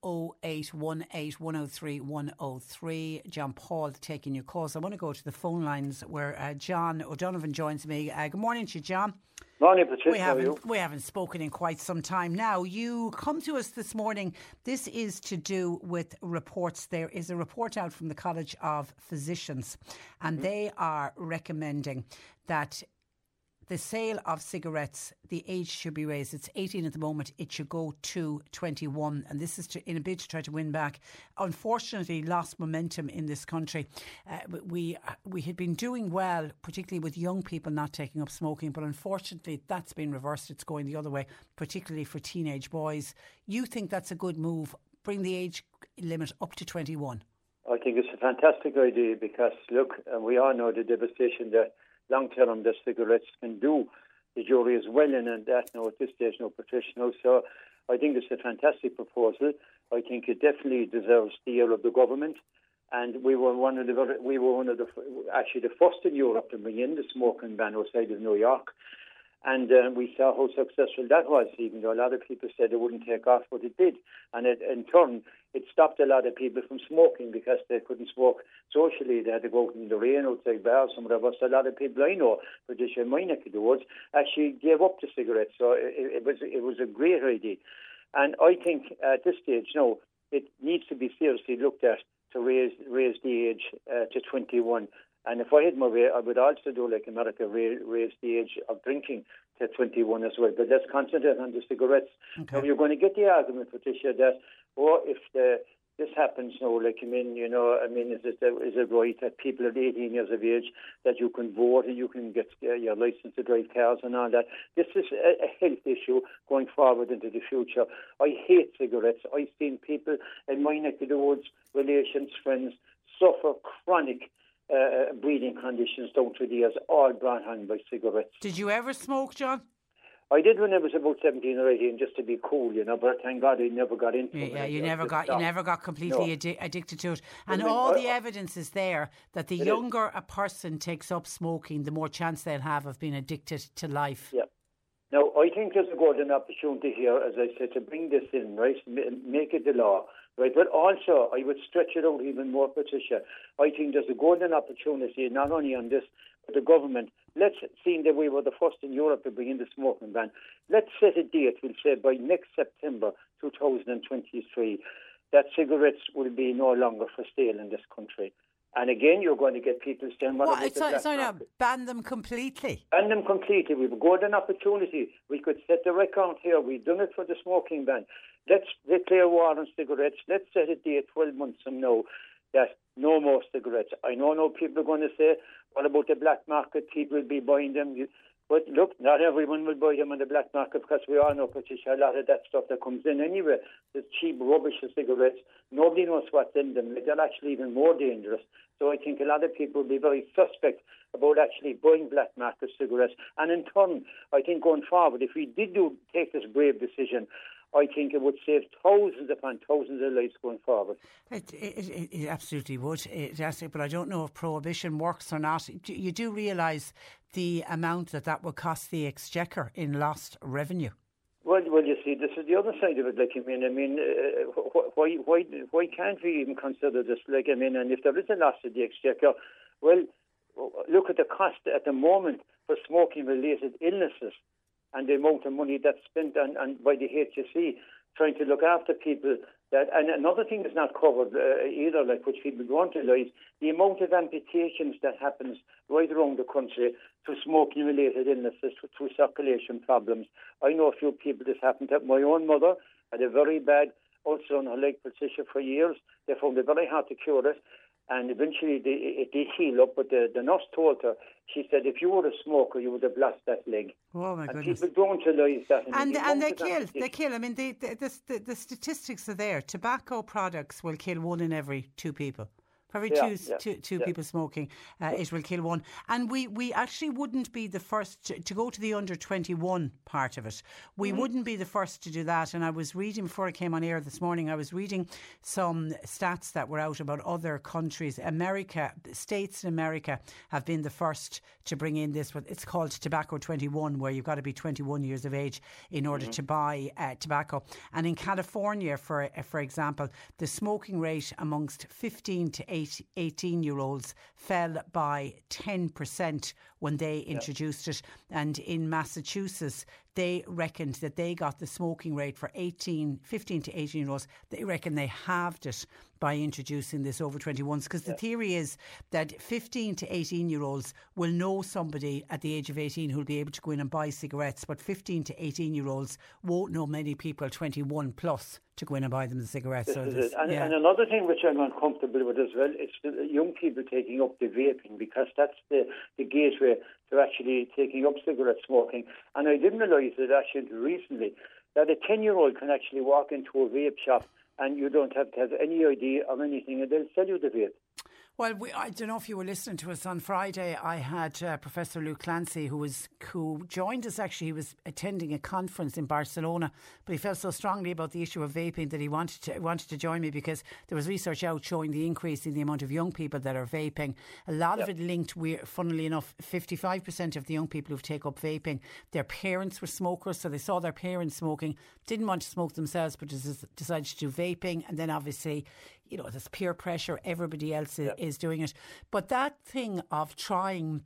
0818 103 103. John Paul taking your calls. I want to go to the phone lines where uh, John O'Donovan joins me. Uh, good morning to you, John. Morning, Patricia. We haven't, we haven't spoken in quite some time now. You come to us this morning. This is to do with reports. There is a report out from the College of Physicians, and mm-hmm. they are recommending that the sale of cigarettes, the age should be raised. It's 18 at the moment. It should go to 21. And this is to, in a bid to try to win back. Unfortunately, lost momentum in this country. Uh, we, we had been doing well, particularly with young people not taking up smoking. But unfortunately, that's been reversed. It's going the other way, particularly for teenage boys. You think that's a good move? Bring the age limit up to 21. I think it's a fantastic idea because, look, we all know the devastation that long term the cigarettes can do. The jury is well in on that now at this stage, no professional. So I think it's a fantastic proposal. I think it definitely deserves the ear of the government. And we were one of the we were one of the actually the first in Europe to bring in the smoking ban outside of New York. And uh, we saw how successful that was, even though a lot of people said it wouldn't take off, but it did. And it, in turn, it stopped a lot of people from smoking because they couldn't smoke socially. They had to go out in the rain outside bars. Some of us, a lot of people I know, neck of the woods, actually gave up the cigarettes. So it, it was it was a great idea. And I think at this stage, no, it needs to be seriously looked at to raise raise the age uh, to 21. And if I had my way, I would also do like America, raise, raise the age of drinking to 21 as well. But let's concentrate on the cigarettes. Okay. Now, you're going to get the argument, Patricia, that, or if the this happens now, like I mean, you know, I mean, is it is it right that people at 18 years of age that you can vote and you can get uh, your license to drive cars and all that? This is a, a health issue going forward into the future. I hate cigarettes. I've seen people in my neck of the woods, relations, friends, suffer chronic uh, breathing conditions down to the years, all brought on by cigarettes. Did you ever smoke, John? I did when I was about seventeen or eighteen, just to be cool, you know. But thank God I never got into yeah, it. Yeah, you never got you never got completely no. addi- addicted to it, and I mean, all I, the evidence is there that the younger is. a person takes up smoking, the more chance they'll have of being addicted to life. Yeah. Now, I think there's a golden opportunity here, as I said, to bring this in, right? Make it the law, right? But also, I would stretch it out even more, Patricia. I think there's a golden opportunity, not only on this, but the government let's, seeing that we were the first in Europe to bring in the smoking ban, let's set a date, we'll say by next September 2023, that cigarettes will be no longer for sale in this country. And again, you're going to get people saying, "What about so, so ban them completely." Ban them completely. We've got an opportunity. We could set the record here. We've done it for the smoking ban. Let's declare war on cigarettes. Let's set a date 12 months from now that no more cigarettes. I know no people are going to say, what about the black market? People will be buying them. But look, not everyone will buy them on the black market because we all know, Patricia, a lot of that stuff that comes in anyway, the cheap rubbish of cigarettes, nobody knows what's in them. They're actually even more dangerous. So I think a lot of people will be very suspect about actually buying black market cigarettes. And in turn, I think going forward, if we did do take this brave decision, I think it would save thousands upon thousands of lives going forward. It, it, it absolutely would, it, but I don't know if prohibition works or not. You do realise the amount that that would cost the exchequer in lost revenue. Well, well, you see, this is the other side of it. Like, I mean, I mean, uh, why, why, why can't we even consider this? Like, I mean, and if there is a loss of the exchequer, well, look at the cost at the moment for smoking-related illnesses and the amount of money that's spent on, on by the HSE trying to look after people. That and another thing that's not covered uh, either, like which people don't realise, the amount of amputations that happens right around the country through smoking-related illnesses, through circulation problems. I know a few people this happened to. My own mother had a very bad ulcer on her leg position for years. They found it very hard to cure it and eventually they, it did heal up. But the, the nurse told her, she said, if you were a smoker, you would have lost that leg. Oh my and goodness! People don't realise that, and and they kill, they kill. I mean, the, the, the, the statistics are there. Tobacco products will kill one in every two people. For every yeah, two, yeah, two, two yeah. people smoking, uh, it will kill one. And we, we actually wouldn't be the first to, to go to the under 21 part of it. We mm-hmm. wouldn't be the first to do that. And I was reading, before I came on air this morning, I was reading some stats that were out about other countries. America, states in America have been the first to bring in this, it's called Tobacco 21, where you've got to be 21 years of age in order mm-hmm. to buy uh, tobacco. And in California, for, for example, the smoking rate amongst 15 to 18 year olds fell by 10% when they introduced it. And in Massachusetts, they reckoned that they got the smoking rate for 18, 15 to 18 year olds. They reckon they halved it by introducing this over 21s because yeah. the theory is that 15 to 18 year olds will know somebody at the age of 18 who'll be able to go in and buy cigarettes, but 15 to 18 year olds won't know many people 21 plus to go in and buy them the cigarettes. So this, and, yeah. and, another thing which I'm uncomfortable with as well, is the young people taking up the vaping because that's the, the gateway to actually taking up cigarette smoking. And I didn't realise that actually recently that a 10 year old can actually walk into a vape shop and you don't have to have any idea of anything and they'll sell you the vape. Well, we, I don't know if you were listening to us on Friday. I had uh, Professor Luke Clancy, who was who joined us. Actually, he was attending a conference in Barcelona, but he felt so strongly about the issue of vaping that he wanted to wanted to join me because there was research out showing the increase in the amount of young people that are vaping. A lot yep. of it linked, funnily enough, fifty five percent of the young people who take up vaping, their parents were smokers, so they saw their parents smoking, didn't want to smoke themselves, but decided to do vaping, and then obviously you know, there's peer pressure, everybody else is, is doing it. But that thing of trying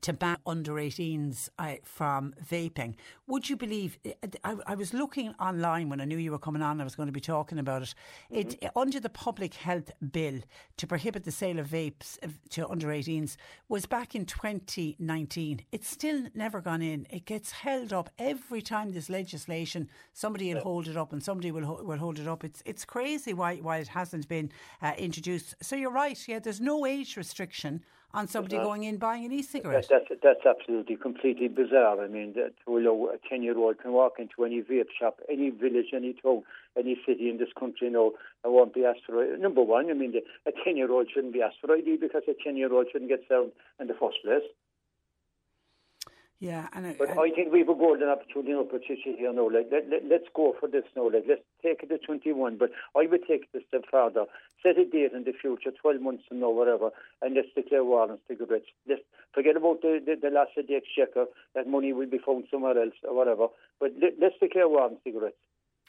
to ban under 18s uh, from vaping. Would you believe? Uh, I, I, was looking online when I knew you were coming on. I was going to be talking about it. Mm-hmm. It under the public health bill to prohibit the sale of vapes uh, to under 18s was back in 2019. It's still never gone in. It gets held up every time there's legislation. Somebody will yeah. hold it up, and somebody will will hold it up. It's it's crazy why why it hasn't been uh, introduced. So you're right. Yeah, there's no age restriction on somebody uh, going in buying an e-cigarette. That, that's, that's absolutely completely bizarre. I mean, that, you a 10-year-old can walk into any vape shop, any village, any town, any city in this country, you know, and won't be asked for Number one, I mean, a 10-year-old shouldn't be asked for ID because a 10-year-old shouldn't get served in the first place. Yeah, and I, but I, I think we have a golden opportunity, you know, Patricia, here now. Like, let, let, let's go for this now. Like, let's take it to 21. But I would take it a step further. Set a date in the future, 12 months from now, whatever, and let's declare war on cigarettes. Let's forget about the, the, the loss of the exchequer. That money will be found somewhere else or whatever. But let, let's declare war on cigarettes.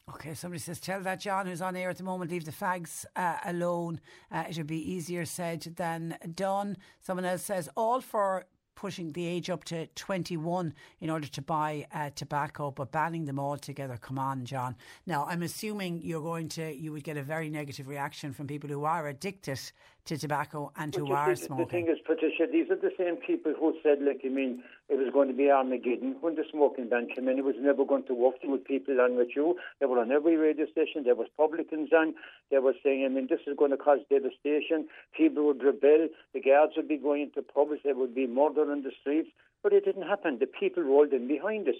Okay, somebody says, tell that John who's on air at the moment, leave the fags uh, alone. Uh, it would be easier said than done. Someone else says, all for pushing the age up to 21 in order to buy uh, tobacco, but banning them altogether. Come on, John. Now, I'm assuming you're going to, you would get a very negative reaction from people who are addicted to tobacco and who are see, smoking. The thing is, Patricia, these are the same people who said, like, I mean, it was going to be Armageddon when the smoking ban came in. It was never going to work. There were people on with you. They were on every radio station. There was publicans on. They were saying, I mean, this is going to cause devastation. People would rebel. The guards would be going into pubs. There would be murder in the streets. But it didn't happen. The people rolled in behind us.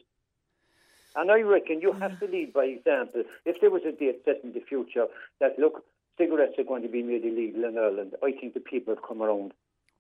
And I reckon you have to lead by example. If there was a date set in the future that, look, cigarettes are going to be made illegal in Ireland, I think the people have come around.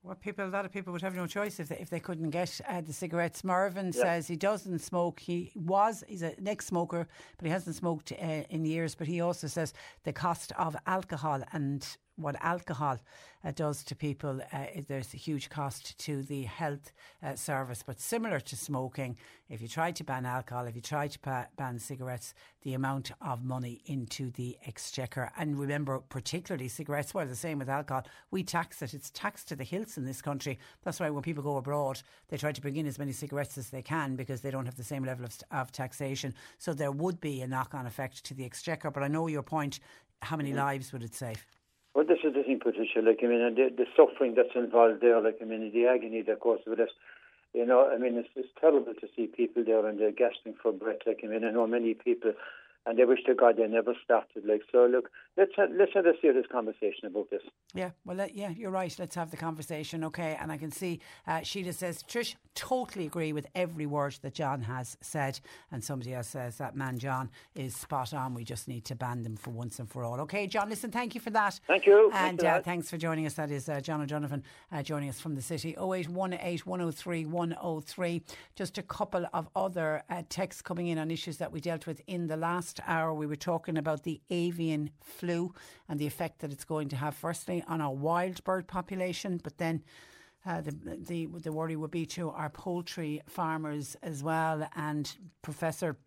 Well, people, a lot of people would have no choice if they, if they couldn't get uh, the cigarettes. Marvin yeah. says he doesn't smoke. He was, he's an ex smoker, but he hasn't smoked uh, in years. But he also says the cost of alcohol and what alcohol uh, does to people, uh, there's a huge cost to the health uh, service. But similar to smoking, if you try to ban alcohol, if you try to pa- ban cigarettes, the amount of money into the exchequer. And remember, particularly cigarettes, well, the same with alcohol, we tax it. It's taxed to the hilts in this country. That's why when people go abroad, they try to bring in as many cigarettes as they can because they don't have the same level of, of taxation. So there would be a knock on effect to the exchequer. But I know your point. How many mm-hmm. lives would it save? Well, this is the thing, Patricia. Like, I mean, the, the suffering that's involved there, like, I mean, the agony that goes with it. You know, I mean, it's, it's terrible to see people there and they're gasping for breath. Like, I mean, I know many people and they wish to God they never started. Like so, look, let's have, let's have a serious conversation about this. Yeah, well, uh, yeah, you're right. Let's have the conversation, okay? And I can see uh, Sheila says, Trish, totally agree with every word that John has said, and somebody else says that man John is spot on. We just need to ban them for once and for all. Okay, John, listen, thank you for that. Thank you, and uh, thanks for joining us. That is uh, John O'Donovan uh, joining us from the city. 0818 103 103. Just a couple of other uh, texts coming in on issues that we dealt with in the last last hour, we were talking about the avian flu and the effect that it's going to have, firstly, on our wild bird population, but then uh, the, the the worry would be to our poultry farmers as well. And Professor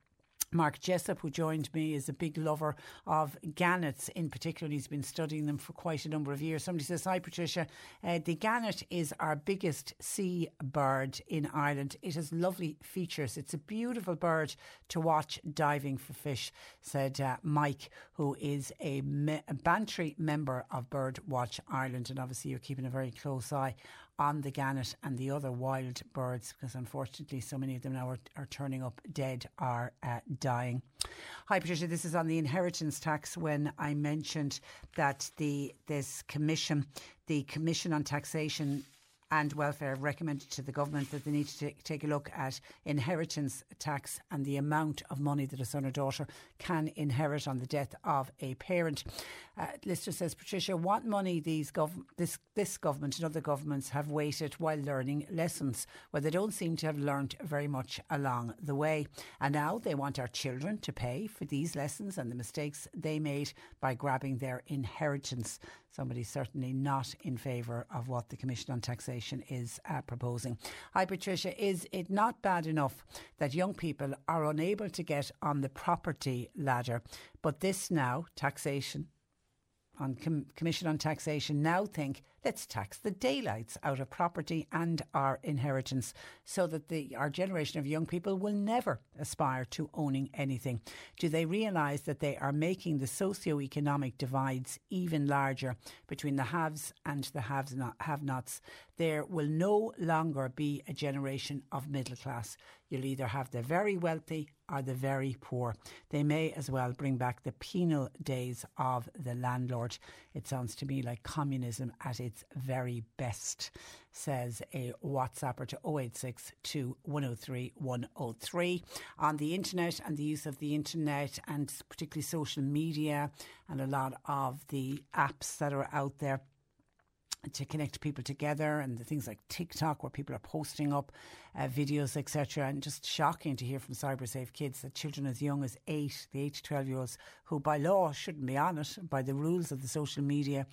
Mark Jessopp, who joined me, is a big lover of gannets in particular. He's been studying them for quite a number of years. Somebody says, Hi, Patricia. Uh, the gannet is our biggest sea bird in Ireland. It has lovely features. It's a beautiful bird to watch diving for fish, said uh, Mike, who is a, me- a Bantry member of Bird Watch Ireland. And obviously, you're keeping a very close eye on the gannet and the other wild birds because unfortunately so many of them now are, are turning up dead are uh, dying. Hi Patricia, this is on the inheritance tax when I mentioned that the this commission, the Commission on Taxation and welfare have recommended to the government that they need to take, take a look at inheritance tax and the amount of money that a son or daughter can inherit on the death of a parent. Uh, Lister says, Patricia, what money these gov- this this government and other governments have waited while learning lessons, well, they don't seem to have learned very much along the way, and now they want our children to pay for these lessons and the mistakes they made by grabbing their inheritance. Somebody certainly not in favour of what the Commission on Taxation is uh, proposing. Hi, Patricia. Is it not bad enough that young people are unable to get on the property ladder, but this now, taxation, on Com- Commission on Taxation now think let's tax the daylights out of property and our inheritance so that the our generation of young people will never aspire to owning anything. Do they realise that they are making the socio-economic divides even larger between the haves and the haves not, have-nots? There will no longer be a generation of middle class. You'll either have the very wealthy or the very poor. They may as well bring back the penal days of the landlord. It sounds to me like communism at its very best, says a WhatsApper to 086 103 103. On the internet and the use of the internet and particularly social media and a lot of the apps that are out there to connect people together and the things like TikTok where people are posting up uh, videos etc and just shocking to hear from cybersafe kids that children as young as 8 the 8 to 12 year olds who by law shouldn't be on it by the rules of the social media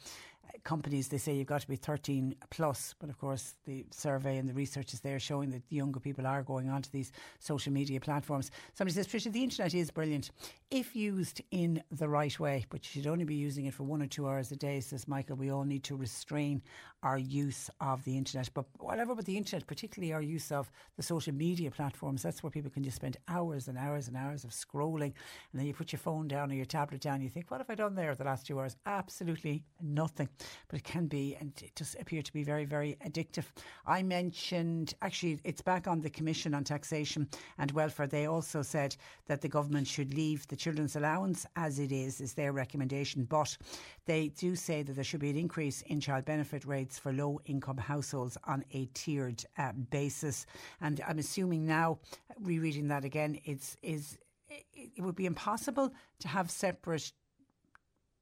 companies they say you've got to be 13 plus but of course the survey and the research is there showing that younger people are going onto these social media platforms. Somebody says Tricia the internet is brilliant. If used in the right way but you should only be using it for one or two hours a day says Michael we all need to restrain our use of the internet but whatever about the internet particularly our use of the social media platforms that's where people can just spend hours and hours and hours of scrolling and then you put your phone down or your tablet down and you think what have I done there the last two hours absolutely nothing but it can be, and it does appear to be very, very addictive. I mentioned, actually, it's back on the Commission on Taxation and Welfare. They also said that the government should leave the children's allowance as it is, is their recommendation. But they do say that there should be an increase in child benefit rates for low income households on a tiered uh, basis. And I'm assuming now, rereading that again, it's is it would be impossible to have separate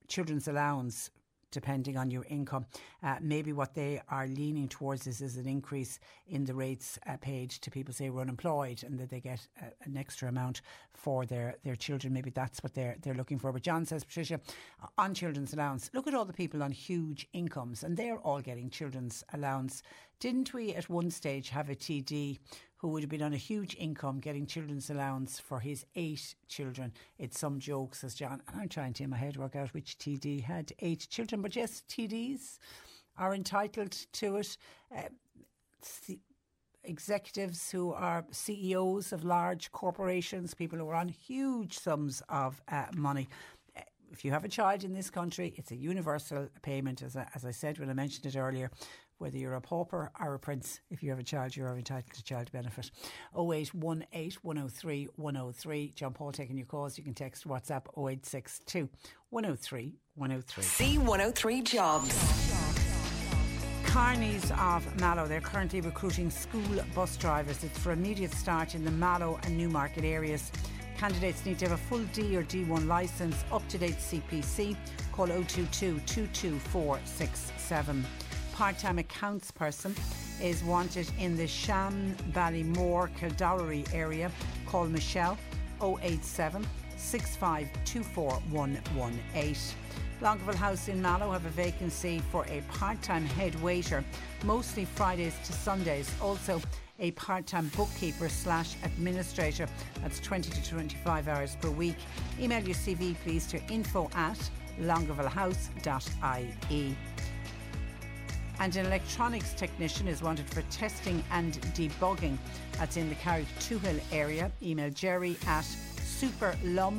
children's allowance depending on your income. Uh, maybe what they are leaning towards is, is an increase in the rates uh, paid to people, say, who are unemployed and that they get uh, an extra amount for their, their children. Maybe that's what they're, they're looking for. But John says, Patricia, on children's allowance, look at all the people on huge incomes and they're all getting children's allowance. Didn't we at one stage have a TD who would have been on a huge income getting children's allowance for his eight children. It's some joke, says John. And I'm trying to in my head work out which TD had eight children. But yes, TDs are entitled to it. Uh, executives who are CEOs of large corporations, people who are on huge sums of uh, money uh, if you have a child in this country, it's a universal payment, as I, as I said when I mentioned it earlier, whether you're a pauper or a prince. If you have a child, you're entitled to child benefit. 0818 103 103. John Paul taking your calls. You can text WhatsApp 0862 103 103. C103 Jobs. Carneys of Mallow, they're currently recruiting school bus drivers. It's for immediate start in the Mallow and Newmarket areas. Candidates need to have a full D or D1 licence, up to date CPC. Call 022 22467 part-time accounts person is wanted in the Sham Ballymore Kildorrery area. Call Michelle 087 6524118. Longueville House in Mallow have a vacancy for a part-time head waiter, mostly Fridays to Sundays. Also a part-time bookkeeper slash administrator. That's 20 to 25 hours per week. Email your CV please to info at longuevillehouse.ie and an electronics technician is wanted for testing and debugging. That's in the Carrick Hill area. Email jerry at superlum.ie.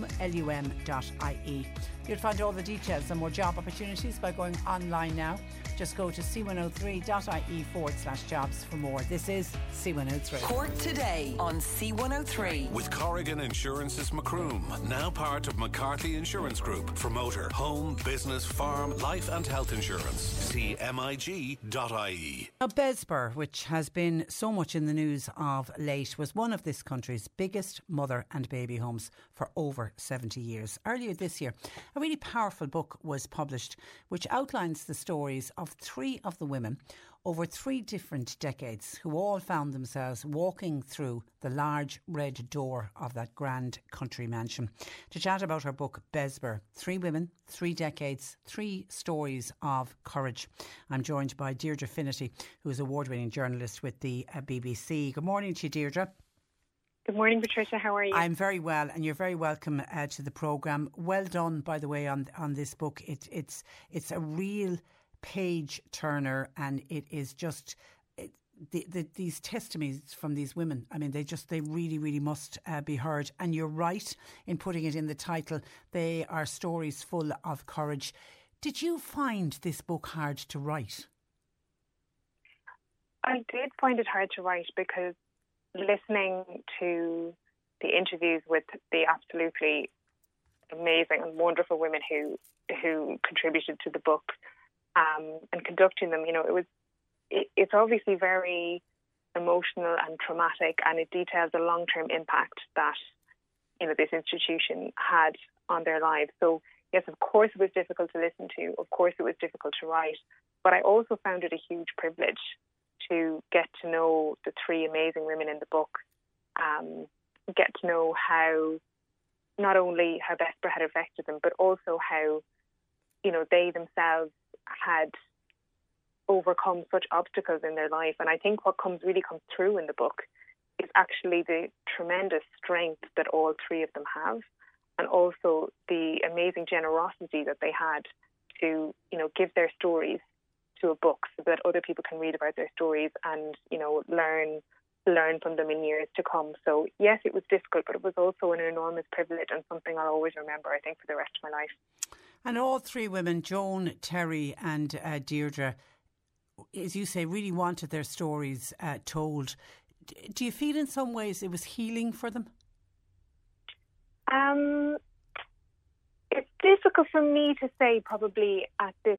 You'll find all the details and more job opportunities by going online now. Just go to c103.ie forward slash jobs for more. This is C103. Cork today on C103. With Corrigan Insurance's Macroom, now part of McCarthy Insurance Group for motor, home, business, farm, life and health insurance. See MIG.ie. Now, Bessborough, which has been so much in the news of late, was one of this country's biggest mother and baby homes for over 70 years. Earlier this year, a really powerful book was published which outlines the stories of three of the women over three different decades who all found themselves walking through the large red door of that grand country mansion. To chat about her book, Bessborough Three Women, Three Decades, Three Stories of Courage. I'm joined by Deirdre Finnerty, who is award winning journalist with the uh, BBC. Good morning to you, Deirdre. Good morning, Patricia. How are you? I'm very well, and you're very welcome uh, to the programme. Well done, by the way, on on this book. It, it's it's a real page turner, and it is just. It, the, the, these testimonies from these women, I mean, they just, they really, really must uh, be heard. And you're right in putting it in the title. They are stories full of courage. Did you find this book hard to write? I did find it hard to write because listening to the interviews with the absolutely amazing and wonderful women who who contributed to the book um, and conducting them, you know, it was it, it's obviously very emotional and traumatic, and it details the long term impact that you know this institution had on their lives. So yes, of course it was difficult to listen to. Of course it was difficult to write, but I also found it a huge privilege to get to know the three amazing women in the book, um, get to know how not only how Bessborough had affected them, but also how you know they themselves had overcome such obstacles in their life. And I think what comes really comes through in the book is actually the tremendous strength that all three of them have, and also the amazing generosity that they had to, you know, give their stories to a book so that other people can read about their stories and, you know, learn learn from them in years to come. So yes, it was difficult, but it was also an enormous privilege and something I'll always remember, I think, for the rest of my life. And all three women, Joan, Terry, and uh, Deirdre, as you say, really wanted their stories uh, told. Do you feel in some ways it was healing for them? Um, it's difficult for me to say, probably at this.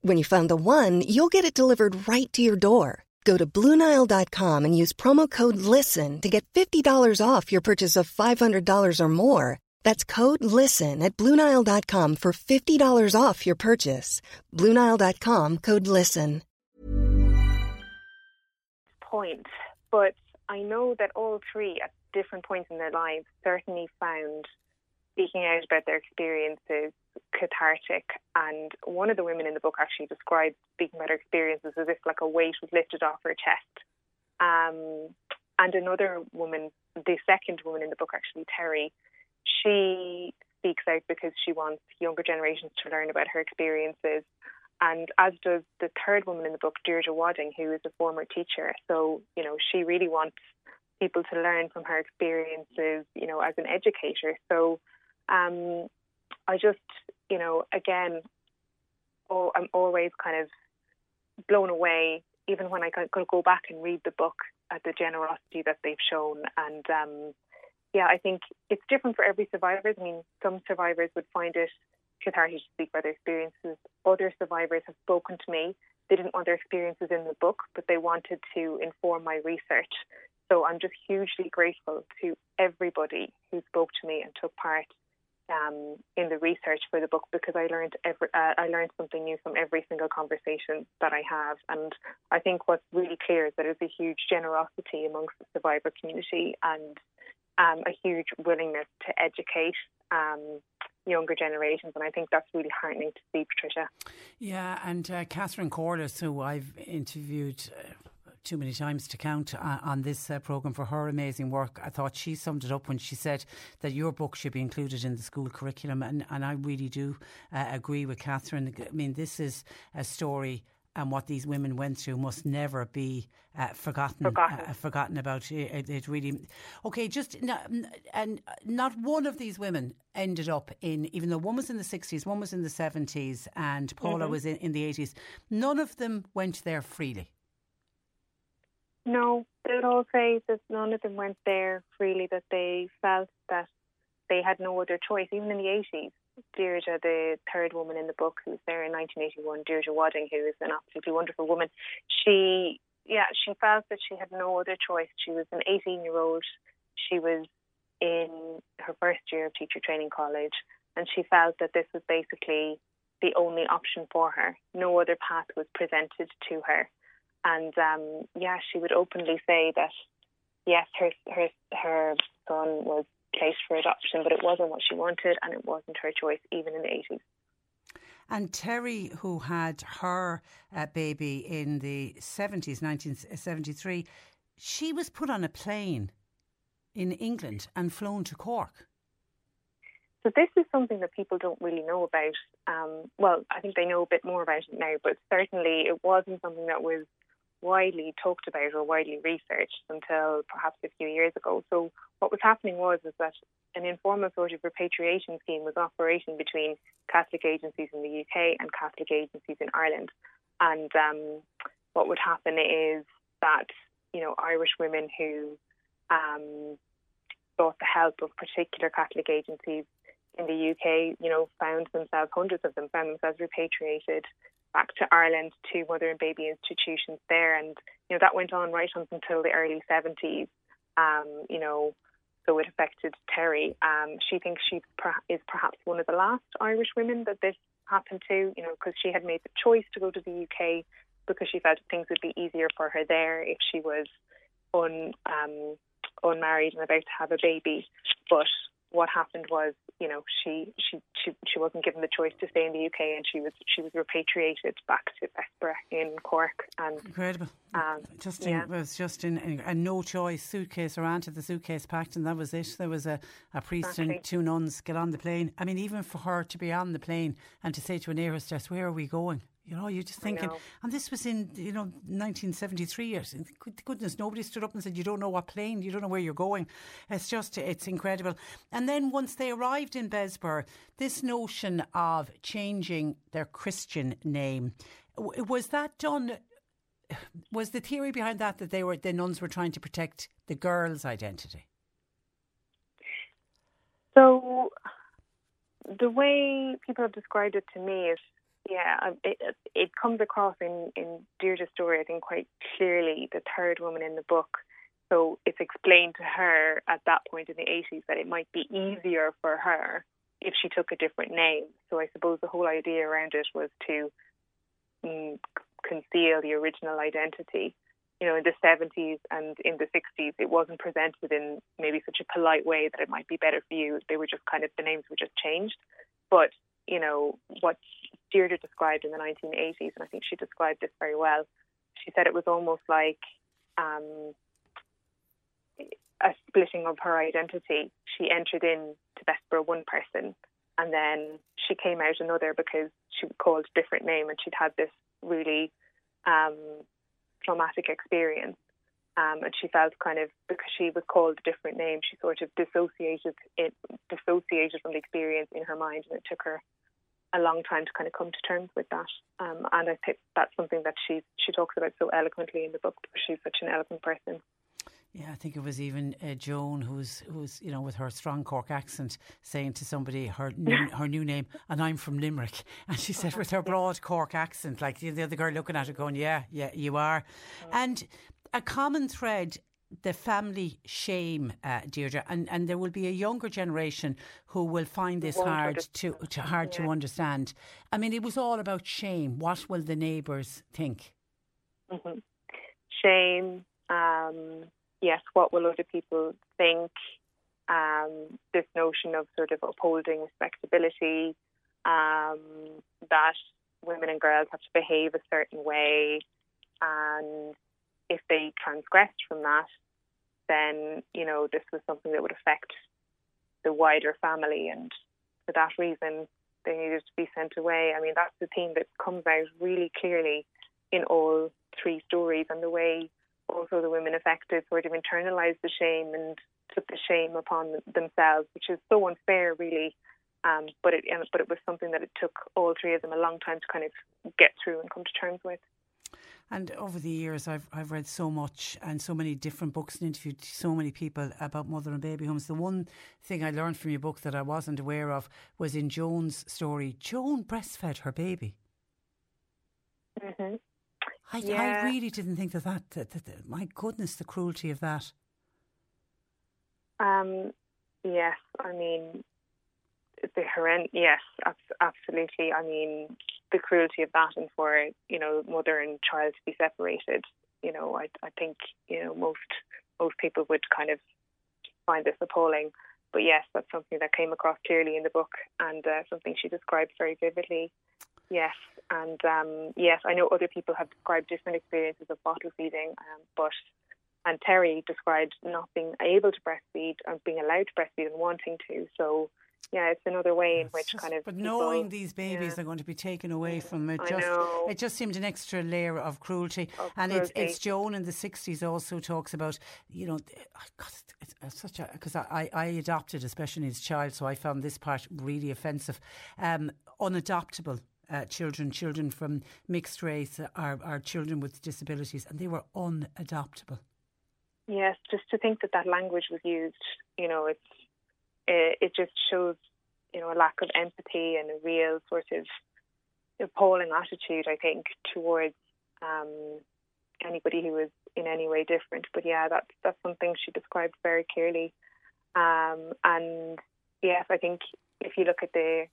When you find the one, you'll get it delivered right to your door. Go to Bluenile.com and use promo code LISTEN to get $50 off your purchase of $500 or more. That's code LISTEN at Bluenile.com for $50 off your purchase. Bluenile.com code LISTEN. Point, but I know that all three at different points in their lives certainly found speaking out about their experiences cathartic. And one of the women in the book actually described speaking about her experiences as if like a weight was lifted off her chest. Um, and another woman, the second woman in the book, actually Terry, she speaks out because she wants younger generations to learn about her experiences. And as does the third woman in the book, Deirdre Wadding, who is a former teacher. So, you know, she really wants people to learn from her experiences, you know, as an educator. So, um, I just, you know, again, oh, I'm always kind of blown away, even when I could go back and read the book, at the generosity that they've shown, and um, yeah, I think it's different for every survivor. I mean, some survivors would find it cathartic to speak about their experiences. Other survivors have spoken to me. They didn't want their experiences in the book, but they wanted to inform my research. So I'm just hugely grateful to everybody who spoke to me and took part um, in the research for the book because I learned every, uh, I learned something new from every single conversation that I have, and I think what's really clear is that there's a huge generosity amongst the survivor community and um, a huge willingness to educate um, younger generations, and I think that's really heartening to see, Patricia. Yeah, and uh, Catherine Corless, who I've interviewed. Uh, too many times to count uh, on this uh, programme for her amazing work. I thought she summed it up when she said that your book should be included in the school curriculum, and, and I really do uh, agree with Catherine. I mean, this is a story and what these women went through must never be uh, forgotten. Forgotten. Uh, forgotten about it, it, really. Okay, just not, and not one of these women ended up in. Even though one was in the sixties, one was in the seventies, and Paula mm-hmm. was in, in the eighties. None of them went there freely. No, they would all say that none of them went there freely. That they felt that they had no other choice. Even in the eighties, Deirdre, the third woman in the book who was there in 1981, Deirdre Wadding, who is an absolutely wonderful woman, she, yeah, she felt that she had no other choice. She was an 18 year old. She was in her first year of teacher training college, and she felt that this was basically the only option for her. No other path was presented to her. And um, yeah, she would openly say that yes, her her her son was placed for adoption, but it wasn't what she wanted and it wasn't her choice, even in the 80s. And Terry, who had her uh, baby in the 70s, 1973, she was put on a plane in England and flown to Cork. So this is something that people don't really know about. Um, well, I think they know a bit more about it now, but certainly it wasn't something that was widely talked about or widely researched until perhaps a few years ago. So what was happening was is that an informal sort of repatriation scheme was operating between Catholic agencies in the UK and Catholic agencies in Ireland. And um, what would happen is that you know Irish women who um, sought the help of particular Catholic agencies in the UK, you know, found themselves hundreds of them found themselves repatriated back to Ireland to mother and baby institutions there, and you know that went on right on until the early seventies. Um, you know, so it affected Terry. Um, she thinks she is perhaps one of the last Irish women that this happened to. You know, because she had made the choice to go to the UK because she felt things would be easier for her there if she was un, um, unmarried and about to have a baby. But what happened was, you know, she, she she she wasn't given the choice to stay in the UK, and she was she was repatriated back to Bessborough in Cork. And incredible, um, just in, yeah. it was just in, a no choice suitcase or to the suitcase packed, and that was it. There was a, a priest exactly. and two nuns get on the plane. I mean, even for her to be on the plane and to say to an air hostess, "Where are we going?" You know, you're just thinking, and this was in, you know, 1973 years. Goodness, nobody stood up and said, you don't know what plane, you don't know where you're going. It's just, it's incredible. And then once they arrived in Bessborough, this notion of changing their Christian name, was that done? Was the theory behind that that they were, the nuns were trying to protect the girl's identity? So, the way people have described it to me is yeah, it, it comes across in, in Deirdre's story, I think, quite clearly, the third woman in the book. So it's explained to her at that point in the 80s that it might be easier for her if she took a different name. So I suppose the whole idea around it was to mm, conceal the original identity. You know, in the 70s and in the 60s, it wasn't presented in maybe such a polite way that it might be better for you. They were just kind of, the names were just changed. But, you know, what Deirdre described in the 1980s, and I think she described this very well. She said it was almost like um, a splitting of her identity. She entered in to Bessborough one person, and then she came out another because she was called a different name, and she'd had this really um, traumatic experience. Um, and she felt kind of because she was called a different name, she sort of dissociated it, dissociated from the experience in her mind, and it took her a long time to kind of come to terms with that. Um, and I think that's something that she she talks about so eloquently in the book because she's such an eloquent person. Yeah, I think it was even uh, Joan who's who's you know with her strong Cork accent saying to somebody her new, her new name, and I'm from Limerick, and she said with her broad Cork accent, like the other girl looking at her going, yeah, yeah, you are, and a common thread the family shame, uh, Deirdre, and, and there will be a younger generation who will find this hard to, to hard yeah. to understand. I mean, it was all about shame. What will the neighbours think? Mm-hmm. Shame. Um, yes, what will other people think? Um, this notion of sort of upholding respectability, um, that women and girls have to behave a certain way, and if they transgressed from that, then you know this was something that would affect the wider family, and for that reason, they needed to be sent away. I mean, that's the theme that comes out really clearly in all three stories, and the way also the women affected sort of internalized the shame and took the shame upon themselves, which is so unfair, really. Um, but it but it was something that it took all three of them a long time to kind of get through and come to terms with. And over the years, I've I've read so much and so many different books and interviewed so many people about mother and baby homes. The one thing I learned from your book that I wasn't aware of was in Joan's story. Joan breastfed her baby. Mm-hmm. I, yeah. I really didn't think that that, that, that, that my goodness, the cruelty of that. Um, yes, I mean, the horrend. Yes, absolutely. I mean, the cruelty of that, and for you know, mother and child to be separated. You know, I I think you know most most people would kind of find this appalling. But yes, that's something that came across clearly in the book, and uh, something she describes very vividly. Yes, and um, yes, I know other people have described different experiences of bottle feeding, um, but and Terry described not being able to breastfeed and being allowed to breastfeed and wanting to. So yeah, it's another way in which just, kind of. But people, knowing these babies yeah. are going to be taken away from it, just it just seemed an extra layer of cruelty. Of and it's cruelty. it's Joan in the sixties also talks about you know, God, it's, it's such a because I, I adopted a special needs child, so I found this part really offensive. Um, unadoptable. Uh, children, children from mixed race, are, are children with disabilities, and they were unadoptable. Yes, just to think that that language was used, you know, it's it, it just shows, you know, a lack of empathy and a real sort of appalling attitude, I think, towards um, anybody who is in any way different. But yeah, that's that's something she described very clearly. Um, and yes, I think if you look at the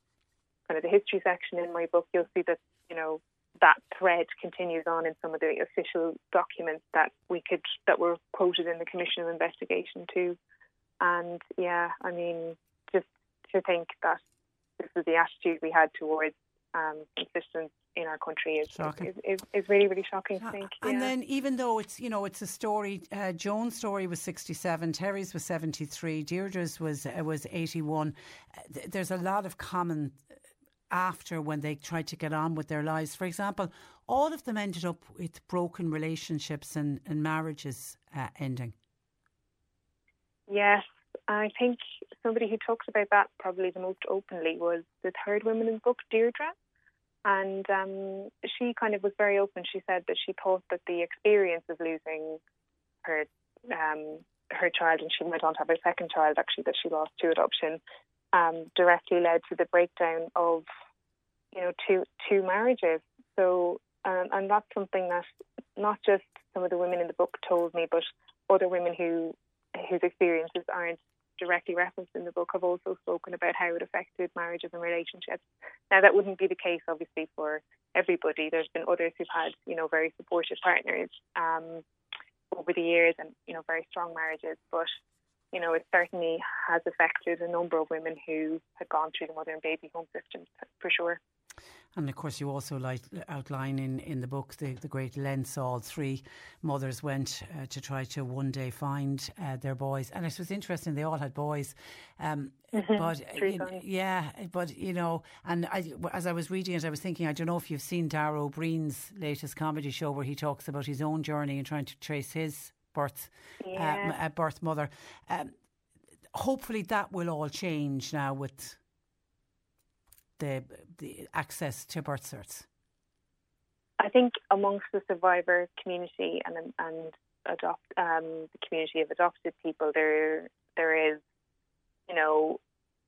kind of the history section in my book, you'll see that you know that thread continues on in some of the official documents that we could that were quoted in the commission of investigation too. And yeah, I mean, just to think that this was the attitude we had towards um, in our country is, is, is, is, really, really shocking to think. And yeah. then, even though it's you know it's a story, uh, Joan's story was sixty seven, Terry's was seventy three, Deirdre's was uh, was eighty one. Uh, th- there's a lot of common after when they tried to get on with their lives. For example, all of them ended up with broken relationships and, and marriages uh, ending. Yes, I think somebody who talks about that probably the most openly was the third woman in the book, Deirdre. And um, she kind of was very open. She said that she thought that the experience of losing her um, her child, and she went on to have a second child actually that she lost to adoption, um, directly led to the breakdown of you know two two marriages. So um, and that's something that not just some of the women in the book told me, but other women who whose experiences aren't directly referenced in the book have also spoken about how it affected marriages and relationships. Now that wouldn't be the case obviously for everybody. There's been others who've had, you know, very supportive partners um, over the years and, you know, very strong marriages. But, you know, it certainly has affected a number of women who had gone through the mother and baby home system for sure. And of course, you also like, outline in, in the book the, the great lengths all three mothers went uh, to try to one day find uh, their boys. And it was interesting, they all had boys. Um, Mm-hmm. but you know, yeah, but you know, and I, as I was reading it, I was thinking, I don't know if you've seen Dara Breen's latest comedy show where he talks about his own journey and trying to trace his birth, yeah. uh, birth mother. Um, hopefully, that will all change now with the the access to birth certs? I think amongst the survivor community and and adopt um, the community of adopted people, there there is, you know,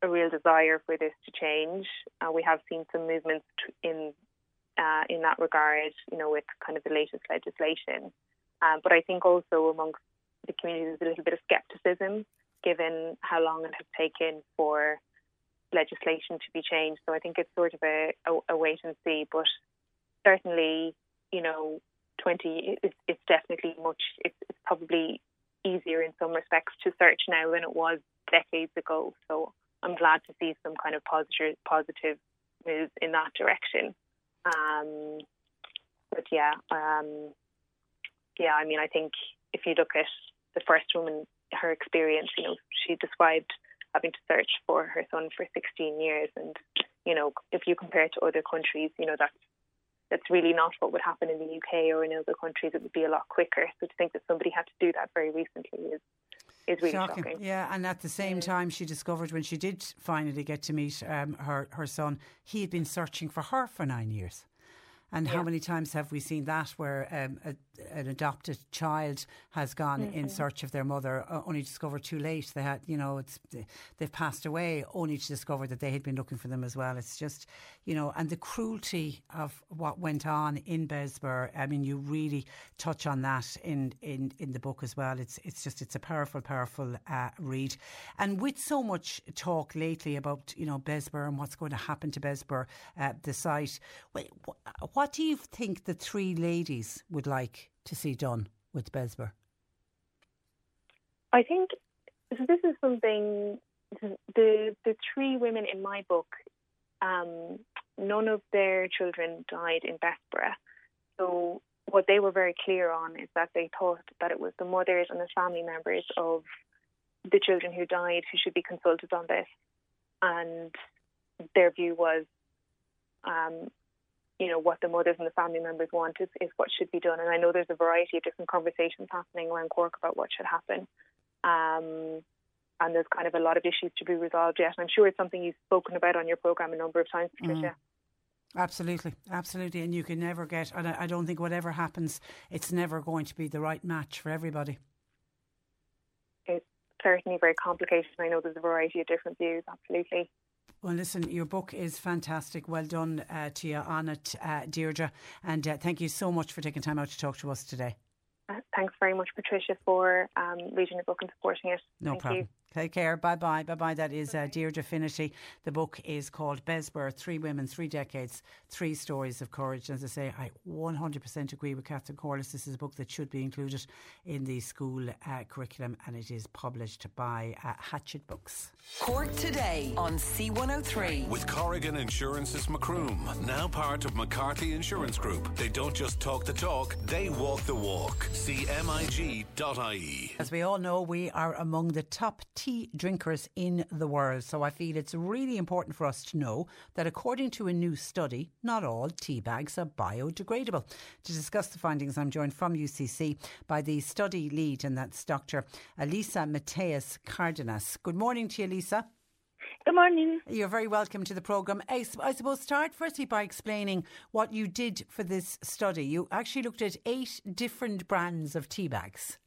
a real desire for this to change. Uh, we have seen some movements in uh, in that regard, you know, with kind of the latest legislation. Um, but I think also amongst the community there's a little bit of scepticism given how long it has taken for legislation to be changed. So I think it's sort of a, a, a wait and see. But certainly, you know, 20, it's, it's definitely much, it's, it's probably easier in some respects to search now than it was decades ago. So I'm glad to see some kind of positive positive moves in that direction. Um, but yeah, um, yeah, I mean, I think if you look at the first woman, her experience, you know, she described having to search for her son for 16 years, and you know, if you compare it to other countries, you know, that's that's really not what would happen in the UK or in other countries. It would be a lot quicker. So to think that somebody had to do that very recently is is really shocking. shocking. Yeah, and at the same time, she discovered when she did finally get to meet um, her her son, he had been searching for her for nine years. And yeah. how many times have we seen that where um, a, an adopted child has gone mm-hmm. in search of their mother, uh, only discovered too late they had, you know, it's they've passed away, only to discover that they had been looking for them as well. It's just, you know, and the cruelty of what went on in Bessborough. I mean, you really touch on that in in in the book as well. It's it's just it's a powerful, powerful uh, read, and with so much talk lately about you know Bessborough and what's going to happen to Bessborough, uh, the site. What do you think the three ladies would like to see done with Bessborough? I think so this is something the the three women in my book, um, none of their children died in Bessborough. So what they were very clear on is that they thought that it was the mothers and the family members of the children who died who should be consulted on this, and their view was um, you know, what the mothers and the family members want is, is what should be done. And I know there's a variety of different conversations happening around Cork about what should happen. Um, and there's kind of a lot of issues to be resolved yet. And I'm sure it's something you've spoken about on your programme a number of times, Patricia. Mm. Absolutely, absolutely. And you can never get, and I don't think whatever happens, it's never going to be the right match for everybody. It's certainly very complicated. I know there's a variety of different views, absolutely. Well, listen, your book is fantastic. Well done uh, to you on it, uh, Deirdre. And uh, thank you so much for taking time out to talk to us today. Uh, thanks very much, Patricia, for um, reading the book and supporting it. No thank problem. You. Take care. Bye bye. Bye bye. That is uh, Deirdre Finnerty. The book is called Bessborough Three Women, Three Decades, Three Stories of Courage. As I say, I 100% agree with Catherine Corless. This is a book that should be included in the school uh, curriculum and it is published by uh, Hachette Books. Cork today on C103. With Corrigan Insurance's Macroom, now part of McCarthy Insurance Group. They don't just talk the talk, they walk the walk. CMIG.ie. As we all know, we are among the top tea drinkers in the world. So I feel it's really important for us to know that according to a new study, not all tea bags are biodegradable. To discuss the findings, I'm joined from UCC by the study lead, and that's Dr. Elisa Mateus Cardenas. Good morning to you, Lisa. Good morning. You're very welcome to the programme. I, I, suppose start firstly by explaining what you did for this study. You actually looked at eight different brands of tea bags.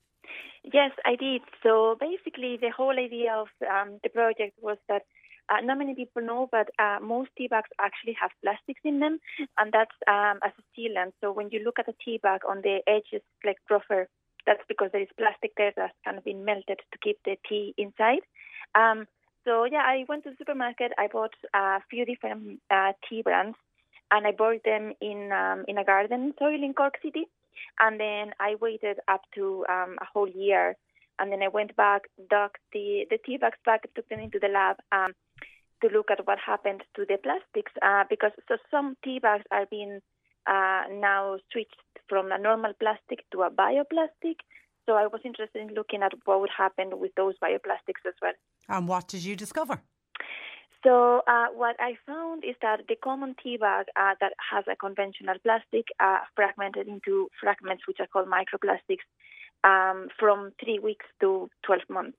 Yes, I did. So basically, the whole idea of um, the project was that uh, not many people know, but uh, most tea bags actually have plastics in them, and that's um, as a sealant. So when you look at a tea bag on the edges, like rougher, that's because there is plastic there that's kind of been melted to keep the tea inside. Um, so yeah, I went to the supermarket. I bought a few different uh, tea brands, and I bought them in um, in a garden soil in Cork City. And then I waited up to um, a whole year. And then I went back, dug the, the tea bags back, took them into the lab um, to look at what happened to the plastics. Uh, because so some tea bags are being uh, now switched from a normal plastic to a bioplastic. So I was interested in looking at what would happen with those bioplastics as well. And what did you discover? So uh, what I found is that the common tea bag uh, that has a conventional plastic uh, fragmented into fragments which are called microplastics um, from three weeks to 12 months.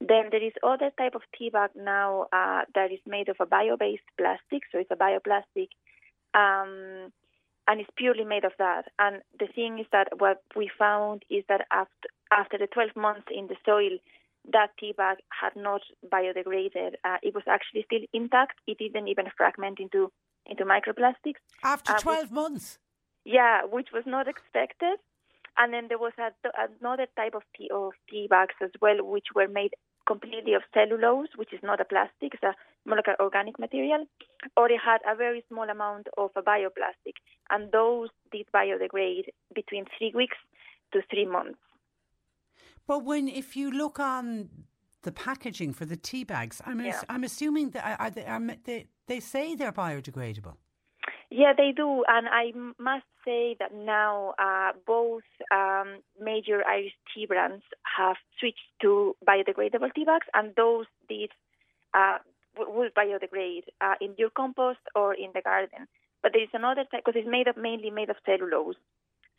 Then there is other type of tea bag now uh, that is made of a bio-based plastic, so it's a bioplastic, um, and it's purely made of that. And the thing is that what we found is that after after the 12 months in the soil, that tea bag had not biodegraded. Uh, it was actually still intact. It didn't even fragment into into microplastics. After Uh, 12 which- months? Yeah, which was not expected. And then there was a, another type of tea, of tea bags as well, which were made completely of cellulose, which is not a plastic, it's a molecular organic material, or it had a very small amount of a bioplastic. And those did biodegrade between three weeks to three months. But when, if you look on the packaging for the tea bags, I'm, Yeah. ass- I'm assuming that are they, are, they, they say they're biodegradable. Yeah, they do, and I must say that now uh, both um, major Irish tea brands have switched to biodegradable tea bags, and those did uh, will biodegrade uh, in your compost or in the garden. But there is another type because it's made of mainly made of cellulose,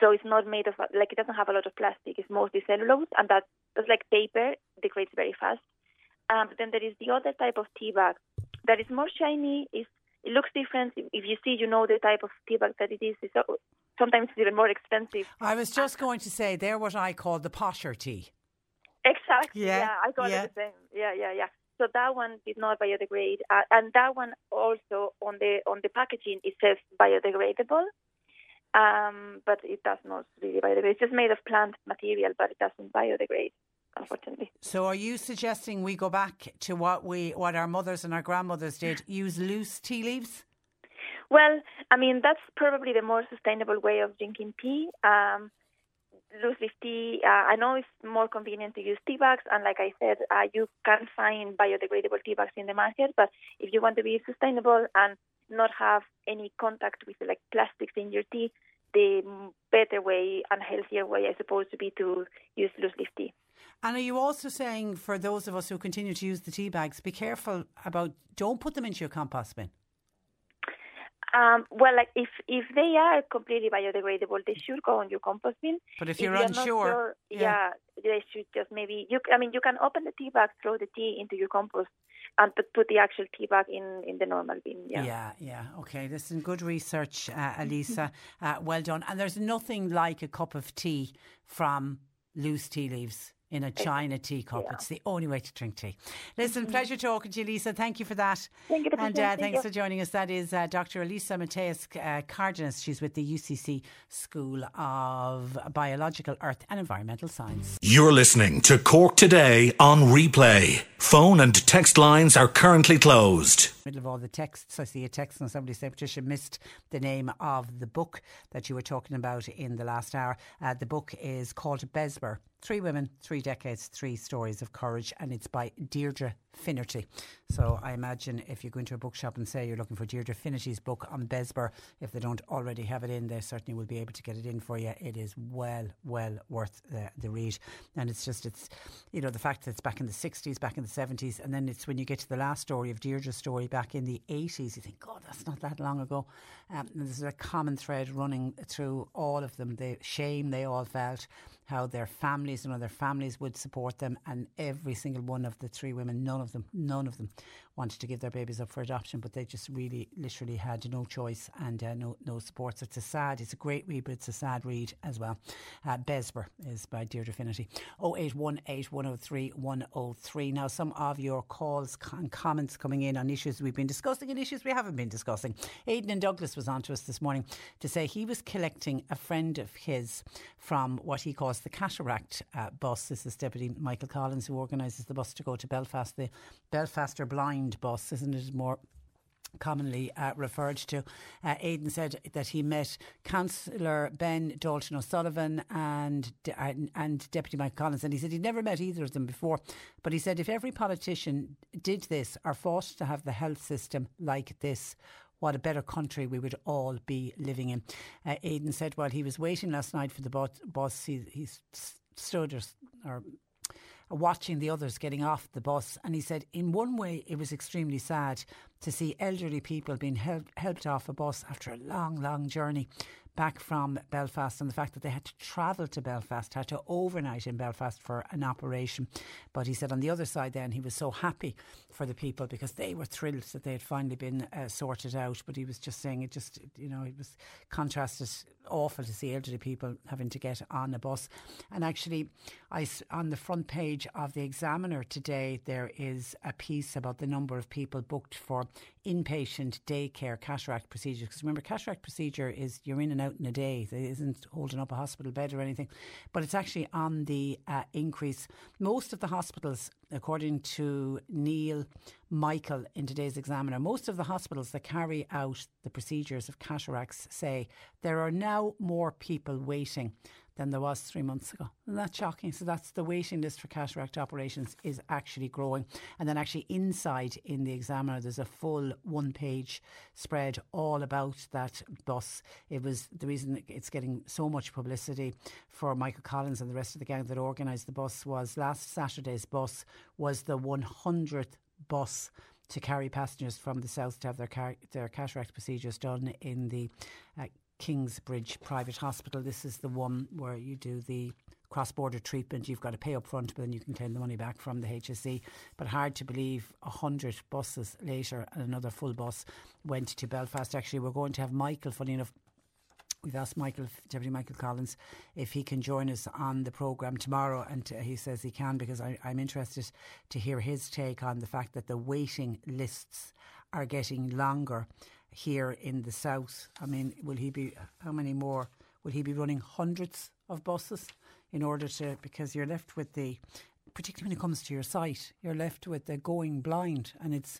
so it's not made of like it doesn't have a lot of plastic. It's mostly cellulose, and that that's like paper degrades very fast. Um, but then there is the other type of tea bag that is more shiny. Is it looks different. If you see, you know the type of tea bag that it is. It's, uh, sometimes it's even more expensive. I was just going to say they're what I call the posher tea. Exactly. Yeah, Yeah, I call yeah. it the same. Yeah, yeah, yeah. So that one did not biodegrade, uh, and that one also on the on the packaging it says biodegradable, um, but it does not really biodegrade. It's just made of plant material, but it doesn't biodegrade, unfortunately. So are you suggesting we go back to what we what our mothers and our grandmothers did? Use loose tea leaves? Well, I mean that's probably the more sustainable way of drinking tea. Um, loose leaf tea. Uh, I know it's more convenient to use tea bags, and like I said, uh, you can find biodegradable tea bags in the market. But if you want to be sustainable and not have any contact with like plastics in your tea, the better way and healthier way, I suppose, to be to use loose leaf tea. And are you also saying for those of us who continue to use the tea bags, be careful about don't put them into your compost bin. Um, well, like if if they are completely biodegradable, they should go on your compost bin. But if you're not unsure, sure, yeah. yeah. they should just maybe you. I mean, you can open the tea bag, throw the tea into your compost, and put, put the actual tea bag in in the normal bin. Yeah. Yeah, yeah. Okay, this is good research, uh, Elisa. uh, well done. And there's nothing like a cup of tea from loose tea leaves in a china teacup. It's the only way to drink tea. Listen, pleasure talking to you, Lisa. Thank you for that. Thank you, And uh, thanks you. for joining us. That is uh, Dr. Elisa Mateus uh, Cardenas. She's with the UCC School of Biological Earth and Environmental Science. You're listening to Cork Today on replay. Phone and text lines are currently closed. middle of all the texts, I see a text and somebody said, Patricia missed the name of the book that you were talking about in the last hour. Uh, the book is called Bessborough Three Women, Three Decades, Three Stories of Courage, and it's by Deirdre Finnerty. So I imagine if you go into a bookshop and say you're looking for Deirdre Finnerty's book on Bessborough, if they don't already have it in, they certainly will be able to get it in for you. It is well, well worth the, the read. And it's just, it's, you know, the fact that it's back in the 60s, back in the 70s, and then it's when you get to the last story of Deirdre's story back in the 80s, you think, God, that's not that long ago. Um, there's a common thread running through all of them the shame they all felt, how their families and other families would support them, and every single one of the three women, none of them, none of them wanted to give their babies up for adoption, but they just really, literally had no choice and uh, no no support. So it's a sad, it's a great read, but it's a sad read as well. Uh, Bessborough is by Deirdre Finnerty. 0818 103 103. Now, some of your calls and comments coming in on issues we've been discussing and issues we haven't been discussing. Aidan and Douglas was on to us this morning to say he was collecting a friend of his from what he calls the Cataract uh, bus. This is Deputy Michael Collins who organises the bus to go to Belfast, the Belfaster Blind bus, isn't it more commonly uh, referred to. Uh, Aidan said that he met Councillor Ben Dalton O'Sullivan and, and and Deputy Mike Collins, and he said he'd never met either of them before. But he said if every politician did this or fought to have the health system like this, what a better country we would all be living in. Uh, Aidan said while he was waiting last night for the bus, he, he stood or, or watching the others getting off the bus. And he said, in one way, it was extremely sad to see elderly people being help, helped off a bus after a long, long journey back from Belfast and the fact that they had to travel to Belfast, had to overnight in Belfast for an operation. But he said on the other side, then he was so happy for the people because they were thrilled that they had finally been uh, sorted out. But he was just saying it just, you know, it was contrasted awful to see elderly people having to get on a bus. And actually, I, on the front page of the Examiner today, there is a piece about the number of people booked for inpatient daycare cataract procedures. Because remember, cataract procedure is you're in and out in a day. It isn't holding up a hospital bed or anything, but it's actually on the uh, increase. Most of the hospitals, according to Neil Michael in today's Examiner, most of the hospitals that carry out the procedures of cataracts say there are now more people waiting than there was three months ago. Isn't that shocking? So that's the waiting list for cataract operations is actually growing. And then actually inside in the Examiner, there's a full one page spread all about that bus. It was the reason it's getting so much publicity for Michael Collins and the rest of the gang that organised the bus was last Saturday's bus was the 100th bus to carry passengers from the south to have their car- their cataract procedures done in the uh, Kingsbridge Private Hospital. This is the one where you do the cross border treatment. You've got to pay up front, but then you can claim the money back from the HSE. But hard to believe, 100 buses later, and another full bus went to Belfast. Actually, we're going to have Michael, funny enough. We've asked Michael, Deputy Michael Collins, if he can join us on the programme tomorrow, and he says he can because I, I'm interested to hear his take on the fact that the waiting lists are getting longer here in the south. I mean, will he be, how many more? Will he be running hundreds of buses in order to, because you're left with the, particularly when it comes to your sight, you're left with the going blind and it's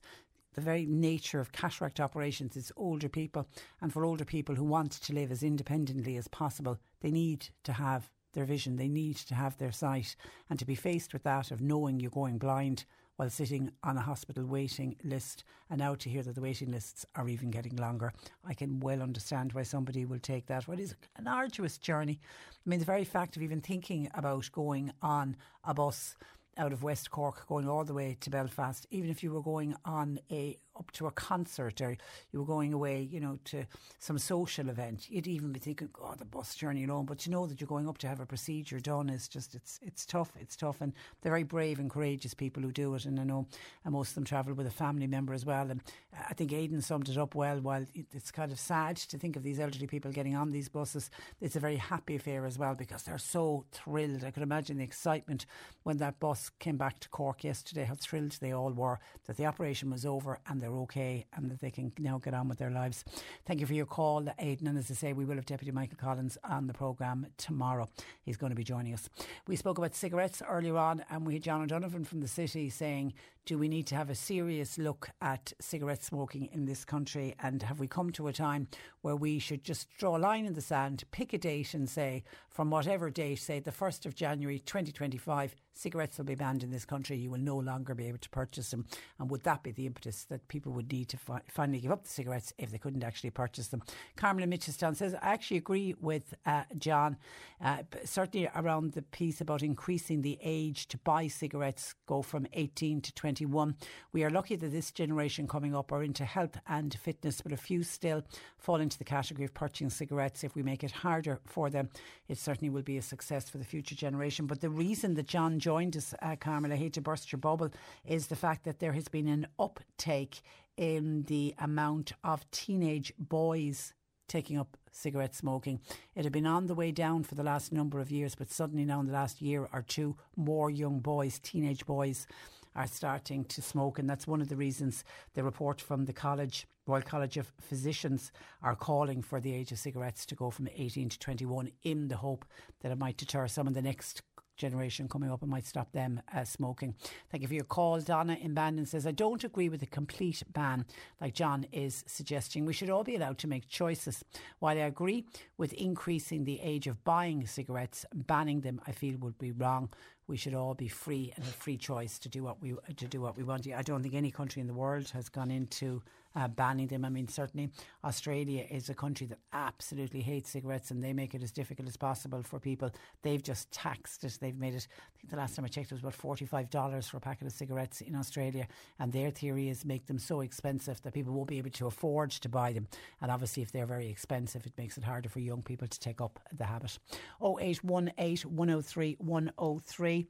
the very nature of cataract operations is older people and for older people who want to live as independently as possible they need to have their vision they need to have their sight and to be faced with that of knowing you're going blind while sitting on a hospital waiting list. And now to hear that the waiting lists are even getting longer, I can well understand why somebody will take that. What is an arduous journey. I mean, the very fact of even thinking about going on a bus out of West Cork going all the way to Belfast, even if you were going on a up to a concert or you were going away, you know, to some social event, you'd even be thinking, "God, the bus journey alone." But you know that you're going up to have a procedure done is just it's it's tough. It's tough, and they're very brave and courageous people who do it. And I know and most of them travel with a family member as well. And uh, I think Aidan summed it up well. While it's kind of sad to think of these elderly people getting on these buses, it's a very happy affair as well because they're so thrilled. I could imagine the excitement when that bus came back to Cork yesterday. How thrilled they all were that the operation was over and they're okay and that they can now get on with their lives. Thank you for your call, Aidan. And as I say, we will have Deputy Michael Collins on the programme tomorrow. He's going to be joining us. We spoke about cigarettes earlier on, and we had John O'Donovan from the city saying, Do we need to have a serious look at cigarette smoking in this country? And have we come to a time where we should just draw a line in the sand, pick a date, and say, from whatever date, say the 1st of January 2025, cigarettes will be banned in this country. You will no longer be able to purchase them. And would that be the impetus that people would need to fi- finally give up the cigarettes if they couldn't actually purchase them? Carmela Mitchelstown says, I actually agree with uh, John, uh, certainly around the piece about increasing the age to buy cigarettes, go from 18 to 21. We are lucky that this generation coming up are into health and fitness, but a few still fall into the category of purchasing cigarettes. If we make it harder for them, it certainly will be a success for the future generation. But the reason that John joined us, uh, Carmel, I hate to burst your bubble, is the fact that there has been an uptake in the amount of teenage boys taking up cigarette smoking. It had been on the way down for the last number of years, but suddenly now in the last year or two, more young boys, teenage boys, are starting to smoke. And that's one of the reasons the report from the college, Royal College of Physicians, are calling for the age of cigarettes to go from 18 to 21 in the hope that it might deter some of the next generation coming up and might stop them uh, smoking. Thank you for your call. Donna in Bandon says, I don't agree with a complete ban like John is suggesting. We should all be allowed to make choices. While I agree with increasing the age of buying cigarettes, banning them I feel would be wrong. We should all be free and have free choice to do what we to do what we want. I don't think any country in the world has gone into uh, banning them. I mean, certainly Australia is a country that absolutely hates cigarettes and they make it as difficult as possible for people. They've just taxed it. They've made it, I think the last time I checked, it was about $45 for a packet of cigarettes in Australia. And their theory is make them so expensive that people won't be able to afford to buy them. And obviously, if they're very expensive, it makes it harder for young people to take up the habit. 0818 103 103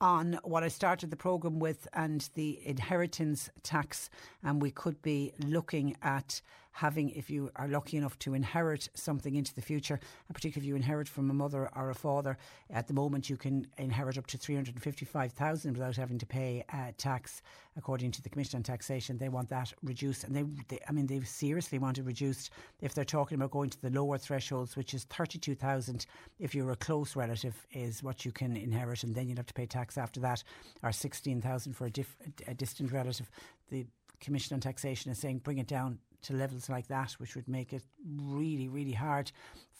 on what I started the programme with and the inheritance tax. And we could be looking at having, if you are lucky enough to inherit something into the future, and particularly if you inherit from a mother or a father, at the moment you can inherit up to 355,000 without having to pay uh, tax, according to the Commission on Taxation. They want that reduced. And they, they, I mean, they seriously want it reduced if they're talking about going to the lower thresholds, which is 32,000 if you're a close relative, is what you can inherit, and then you'd have to pay tax after that, or 16,000 for a, a distant relative. The Commission on Taxation is saying bring it down to levels like that, which would make it really, really hard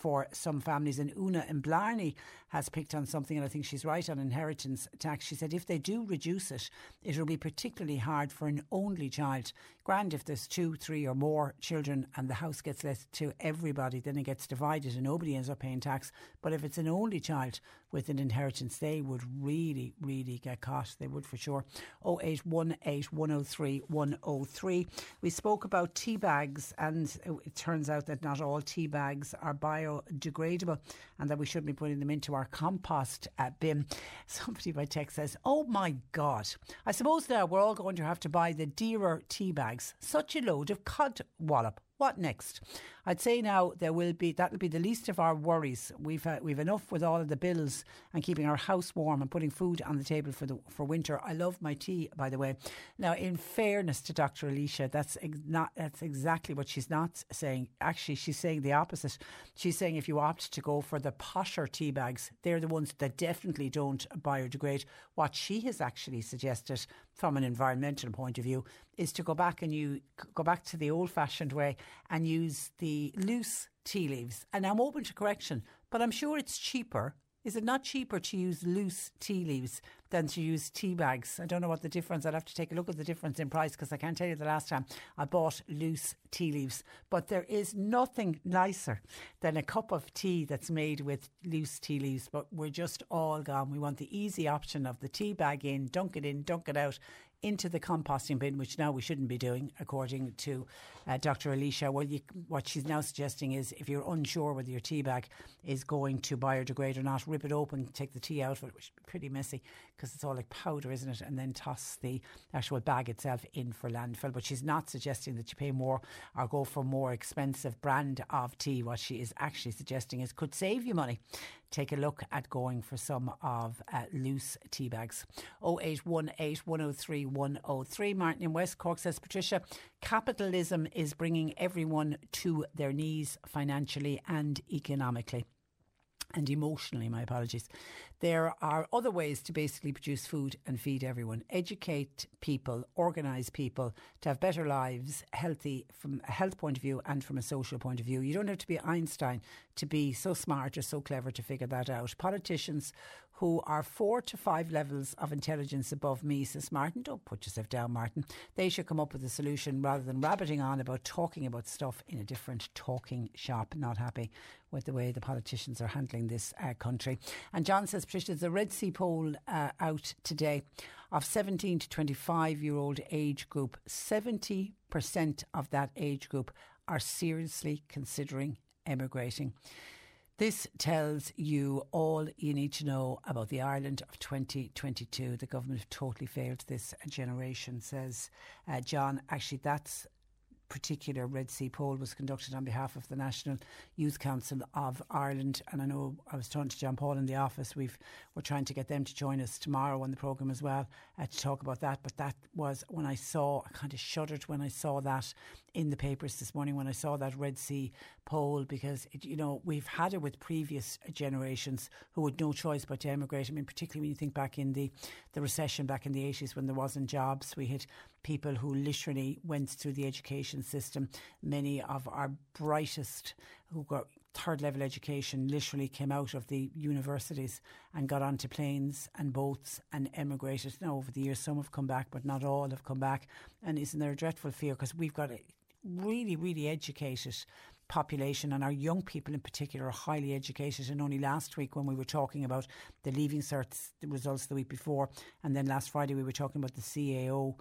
for some families. And Una in Blarney has picked on something, and I think she's right on inheritance tax. She said if they do reduce it, it will be particularly hard for an only child. Grand if there's two, three, or more children and the house gets let to everybody, then it gets divided and nobody ends up paying tax. But if it's an only child with an inheritance, they would really, really get caught. They would for sure. 0818 103 103. We spoke about bags, and it turns out that not all tea bags are biodegradable and that we shouldn't be putting them into our compost uh, bin. Somebody by text says, Oh my God, I suppose now we're all going to have to buy the dearer tea bags. Such a load of cod wallop. What next? I'd say now there will be that'll be the least of our worries. We've uh, we've enough with all of the bills and keeping our house warm and putting food on the table for the for winter. I love my tea, by the way. Now, in fairness to Dr. Alicia, that's ex- not that's exactly what she's not saying. Actually, she's saying the opposite. She's saying if you opt to go for the posher tea bags, they're the ones that definitely don't biodegrade. What she has actually suggested from an environmental point of view is to go back and you go back to the old fashioned way and use the loose tea leaves. And I'm open to correction, but I'm sure it's cheaper. Is it not cheaper to use loose tea leaves than to use tea bags? I don't know what the difference. I'd have to take a look at the difference in price because I can't tell you the last time I bought loose tea leaves. But there is nothing nicer than a cup of tea that's made with loose tea leaves. But we're just all gone. We want the easy option of the tea bag in, dunk it in, dunk it out into the composting bin, which now we shouldn't be doing, according to uh, Dr. Alicia. Well, you, what she's now suggesting is if you're unsure whether your tea bag is going to biodegrade or not, rip it open, take the tea out of it, which is pretty messy because it's all like powder, isn't it? And then toss the actual bag itself in for landfill. But she's not suggesting that you pay more or go for more expensive brand of tea. What she is actually suggesting is could save you money. Take a look at going for some of uh, loose tea bags. 0818 103 103. Martin in West Cork says, Patricia, capitalism is bringing everyone to their knees financially and economically and emotionally, my apologies. There are other ways to basically produce food and feed everyone. Educate people, organise people to have better lives, healthy from a health point of view and from a social point of view. You don't have to be Einstein to be so smart or so clever to figure that out. Politicians who are four to five levels of intelligence above me, says Martin. Don't put yourself down, Martin. They should come up with a solution rather than rabbiting on about talking about stuff in a different talking shop. Not happy with the way the politicians are handling this uh, country. And John says, Patricia, there's a Red C poll uh, out today of 17 to 25 year old age group. 70% of that age group are seriously considering emigrating. This tells you all you need to know about the Ireland of 2022. The government have totally failed this generation, says uh, John. Actually, that's particular Red C poll was conducted on behalf of the National Youth Council of Ireland. And I know I was talking to John Paul in the office. We've we're trying to get them to join us tomorrow on the programme as well uh, to talk about that. But that was when I saw, I kind of shuddered when I saw that in the papers this morning when I saw that Red C poll because it, you know we've had it with previous generations who had no choice but to emigrate. I mean, particularly when you think back in the the recession back in the eighties when there wasn't jobs, we had people who literally went through the education system. Many of our brightest who got third level education literally came out of the universities and got onto planes and boats and emigrated. Now, over the years, some have come back, but not all have come back. And isn't there a dreadful fear? Because we've got really, really educated population and our young people in particular are highly educated. And only last week when we were talking about the leaving certs the results the week before and then last Friday we were talking about the CAO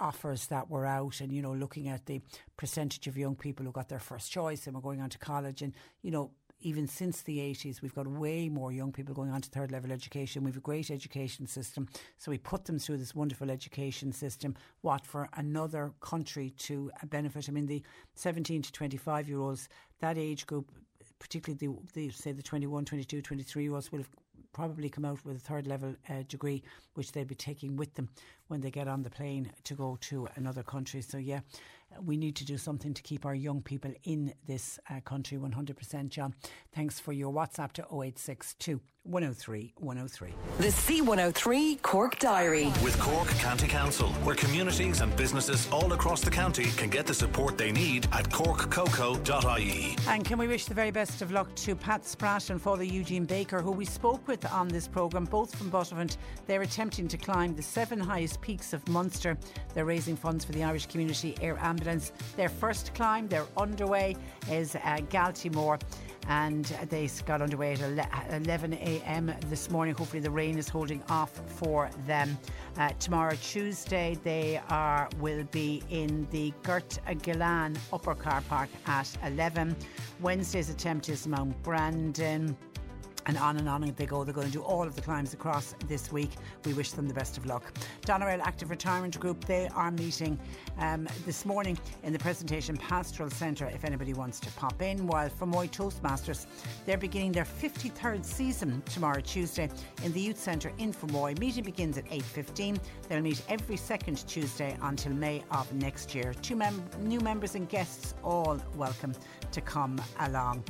offers that were out and you know looking at the percentage of young people who got their first choice and were going on to college and you know even since the 80s, we've got way more young people going on to third level education. We've a great education system. So we put them through this wonderful education system. What for another country to benefit? I mean, the 17 to 25 year olds, that age group, particularly the, the say the 21, 22, 23 year olds, will have probably come out with a third level uh, degree, which they'll be taking with them when they get on the plane to go to another country. So, yeah, we need to do something to keep our young people in this uh, country 100%. John, thanks for your WhatsApp to 0862 103 103. The C103 Cork Diary. With Cork County Council, where communities and businesses all across the county can get the support they need at corkcoco.ie. And can we wish the very best of luck to Pat Spratt and Father Eugene Baker, who we spoke with on this programme, both from Buttevant. They're attempting to climb the seven highest peaks of Munster. They're raising funds for the Irish Community Air Ambulance. Their first climb, they're underway, is uh, Galtymore and they got underway at 11 a.m. this morning. Hopefully, the rain is holding off for them. Uh, tomorrow, Tuesday, they are will be in the Gert Gillan Upper Car Park at 11. Wednesday's attempt is Mount Brandon and on and on they go. They're going to do all of the climbs across this week. We wish them the best of luck. Doneraile Active Retirement Group, they are meeting um, this morning in the Presentation Pastoral Centre if anybody wants to pop in. While Fermoy Toastmasters, they're beginning their 53rd season tomorrow, Tuesday, in the Youth Centre in Fermoy. Meeting begins at 8.15. They'll meet every second Tuesday until May of next year. Two mem- new members and guests all welcome to come along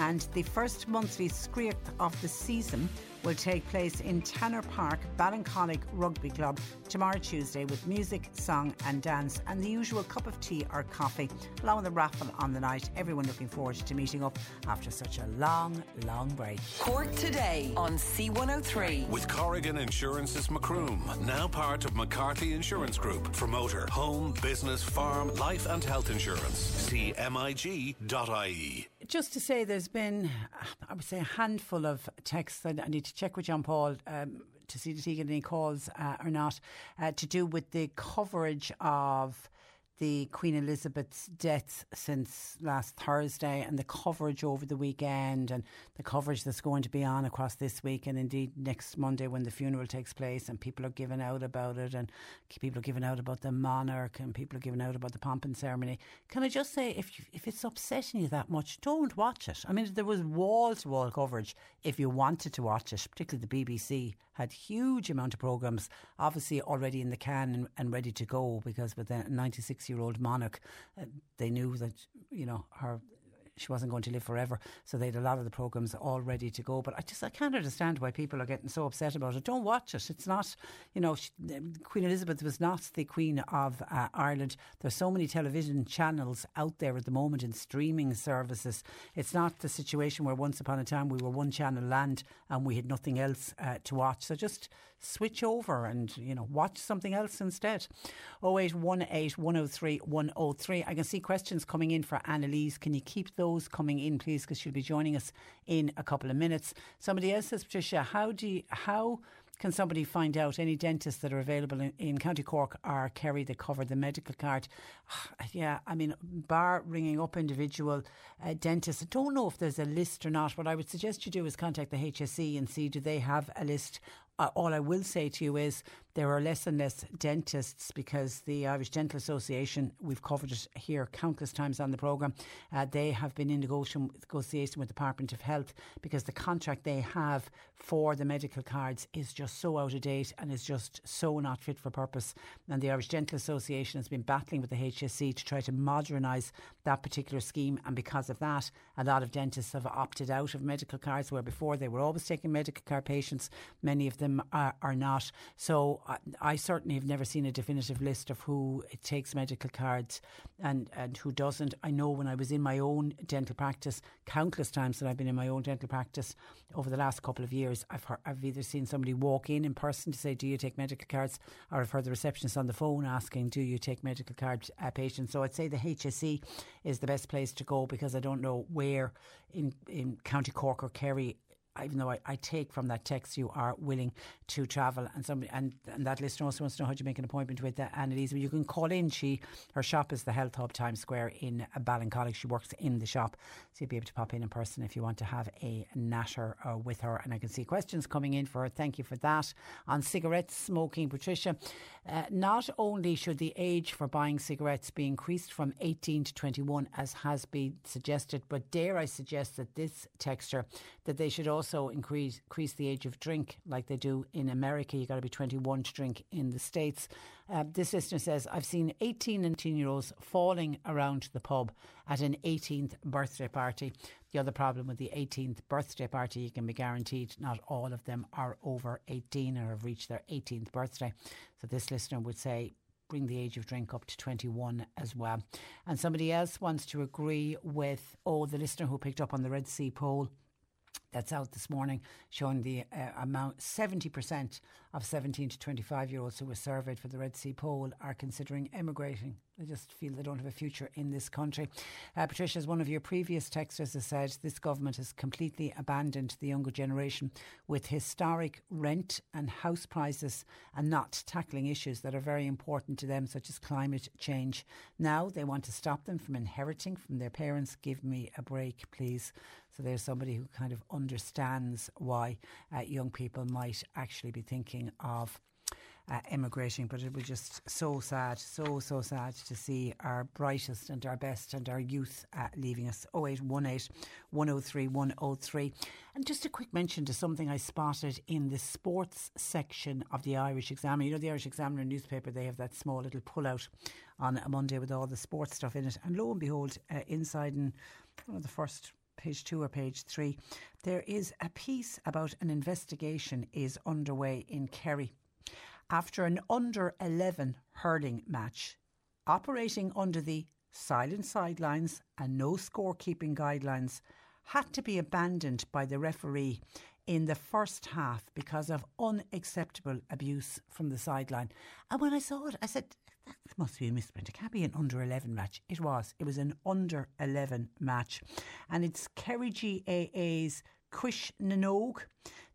and the first monthly Screech of the season will take place in Tanner Park, Ballincollig Rugby Club tomorrow Tuesday with music, song and dance and the usual cup of tea or coffee, along with a raffle on the night. Everyone looking forward to meeting up after such a long, long break. Cork today on C103. With Corrigan Insurance's Macroom, now part of McCarthy Insurance Group for motor, home, business, farm, life and health insurance. CMIG.ie. Just to say, there's been, I would say, a handful of texts that I need to check with John Paul um, to see if he get any calls uh, or not uh, to do with the coverage of the Queen Elizabeth's death since last Thursday and the coverage over the weekend and the coverage that's going to be on across this week and indeed next Monday when the funeral takes place and people are giving out about it and people are giving out about the monarch and people are giving out about the pomp and ceremony. Can I just say, if you, if it's upsetting you that much, don't watch it. I mean, there was wall to wall coverage if you wanted to watch it, particularly the BBC had huge amount of programs obviously already in the can and, and ready to go because with the 96 year old monarch uh, they knew that you know her she wasn't going to live forever. So they had a lot of the programs all ready to go. But I just I can't understand why people are getting so upset about it. Don't watch it. It's not, you know, she, Queen Elizabeth was not the Queen of uh, Ireland. There's so many television channels out there at the moment in streaming services. It's not the situation where once upon a time we were one channel land and we had nothing else uh, to watch. So just switch over and you know watch something else instead. 0818 103 103. I can see questions coming in for Annalise. Can you keep those coming in, please? Because she'll be joining us in a couple of minutes. Somebody else says, Patricia, how do you, how can somebody find out any dentists that are available in, in County Cork are Kerry that cover the medical card? Yeah, I mean, bar ringing up individual uh, dentists. I don't know if there's a list or not. What I would suggest you do is contact the HSE and see do they have a list Uh, all I will say to you is there are less and less dentists because the Irish Dental Association, we've covered it here countless times on the programme, uh, they have been in negotiation, with the Department of Health because the contract they have for the medical cards is just so out of date and is just so not fit for purpose. And the Irish Dental Association has been battling with the HSE to try to modernise that particular scheme. And because of that, a lot of dentists have opted out of medical cards where before they were always taking medical card patients. Many of them are, are not. So I, I, certainly have never seen a definitive list of who takes medical cards and, and who doesn't. I know when I was in my own dental practice, countless times that I've been in my own dental practice over the last couple of years, I've, heard, I've either seen somebody walk in in person to say, Do you take medical cards? or I've heard the receptionist on the phone asking, Do you take medical card uh, patients? So I'd say the HSE is the best place to go because I don't know where in, in County Cork or Kerry even though I, I, take from that text you are willing to travel. And somebody and, and that listener also wants to know how to make an appointment with uh, Annalise you can call in. She her shop is the Health Hub Times Square in Ballincollig. She works in the shop so you'll be able to pop in in person if you want to have a natter uh, with her. And I can see questions coming in for her. Thank you for that. On cigarettes smoking Patricia uh, not only should the age for buying cigarettes be increased from 18 to 21 as has been suggested but dare I suggest that this texture that they should also also increase, increase the age of drink like they do in America. You've got to be 21 to drink in the States. Uh, this listener says, I've seen 18 and 19 year olds falling around the pub at an 18th birthday party. The other problem with the 18th birthday party, you can be guaranteed not all of them are over 18 or have reached their 18th birthday. So this listener would say, bring the age of drink up to 21 as well. And somebody else wants to agree with, oh, the listener who picked up on the Red C poll that's out this morning showing the uh, amount 70% of 17 to 25 year olds who were surveyed for the Red C poll are considering emigrating. They just feel they don't have a future in this country. Uh, Patricia, as one of your previous texters has said, this government has completely abandoned the younger generation with historic rent and house prices and not tackling issues that are very important to them, such as climate change. Now they want to stop them from inheriting from their parents. Give me a break, please. So there's somebody who kind of understands why uh, young people might actually be thinking of uh, emigrating, but it was just so sad, so, so sad to see our brightest and our best and our youth uh, leaving us. 0818 103 103. And just a quick mention to something I spotted in the sports section of the Irish Examiner. You know, the Irish Examiner newspaper, they have that small little pullout on a Monday with all the sports stuff in it. And lo and behold, uh, inside in one of the first page two or page three, there is a piece about an investigation is underway in Kerry after an under 11 hurling match, operating under the silent sidelines and no scorekeeping guidelines, had to be abandoned by the referee in the first half because of unacceptable abuse from the sideline. And when I saw it, I said, that must be a misprint. It can't be an under 11 match. It was. It was an under 11 match. And it's Kerry GAA's Quish Nanogue.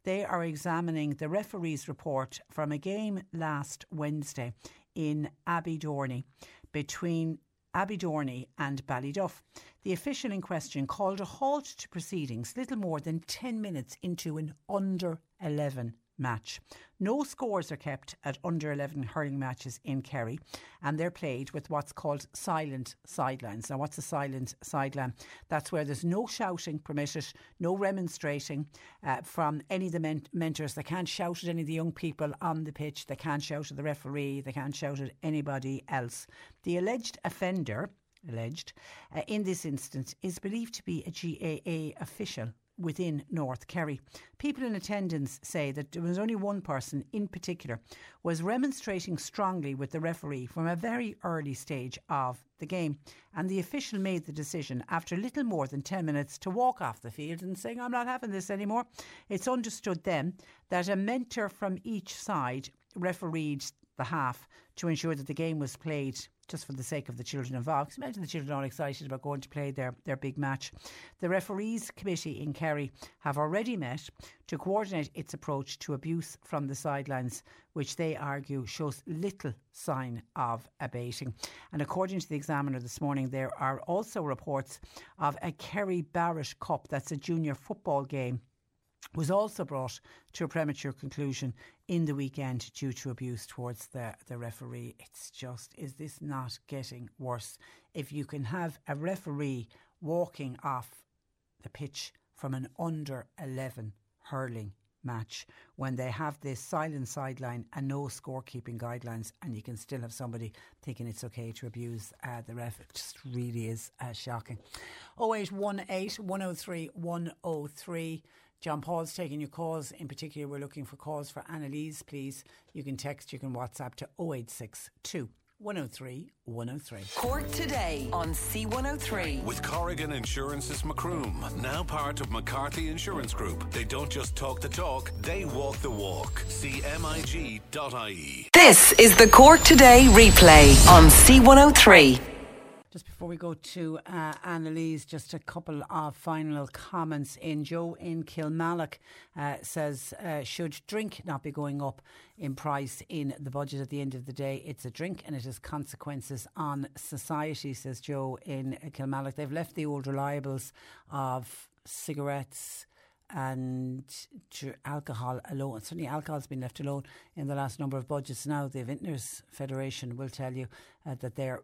They are examining the referee's report from a game last Wednesday in Abbeydorney between Abbeydorney and Ballyduff. The official in question called a halt to proceedings little more than 10 minutes into an under 11 match. No scores are kept at under 11 hurling matches in Kerry, and they're played with what's called silent sidelines. Now, what's a silent sideline? That's where there's no shouting permitted, no remonstrating uh, from any of the men- mentors. They can't shout at any of the young people on the pitch, they can't shout at the referee, they can't shout at anybody else. The alleged offender, alleged, uh, in this instance is believed to be a GAA official within North Kerry. People in attendance say that there was only one person in particular was remonstrating strongly with the referee from a very early stage of the game and the official made the decision after little more than 10 minutes to walk off the field and saying I'm not having this anymore. It's understood then that a mentor from each side refereed the half to ensure that the game was played just for the sake of the children involved. Because imagine the children all excited about going to play their, their big match. The referees committee in Kerry have already met to coordinate its approach to abuse from the sidelines, which they argue shows little sign of abating. And according to the Examiner this morning, there are also reports of a Kerry Barrett Cup, that's a junior football game was also brought to a premature conclusion in the weekend due to abuse towards the, the referee. It's just, is this not getting worse? If you can have a referee walking off the pitch from an under 11 hurling match when they have this silent sideline and no scorekeeping guidelines, and you can still have somebody thinking it's okay to abuse uh, the ref. It just really is uh, shocking. 0818 103 103 John Paul's taking your calls. In particular, we're looking for calls for Annalise, please. You can text, you can WhatsApp to 0862 103 103. Cork today on C103. With Corrigan Insurance's Macroom, now part of McCarthy Insurance Group. They don't just talk the talk, they walk the walk. CMIG.ie. This is the Cork Today replay on C103. Just before we go to uh, Annalise, just a couple of final comments in. Joe in Kilmallock uh, says, uh, should drink not be going up in price in the budget at the end of the day? It's a drink and it has consequences on society, says Joe in Kilmallock. They've left the old reliables of cigarettes, and alcohol alone. Certainly, alcohol's been left alone in the last number of budgets. Now, the Vintners Federation will tell you uh, that they're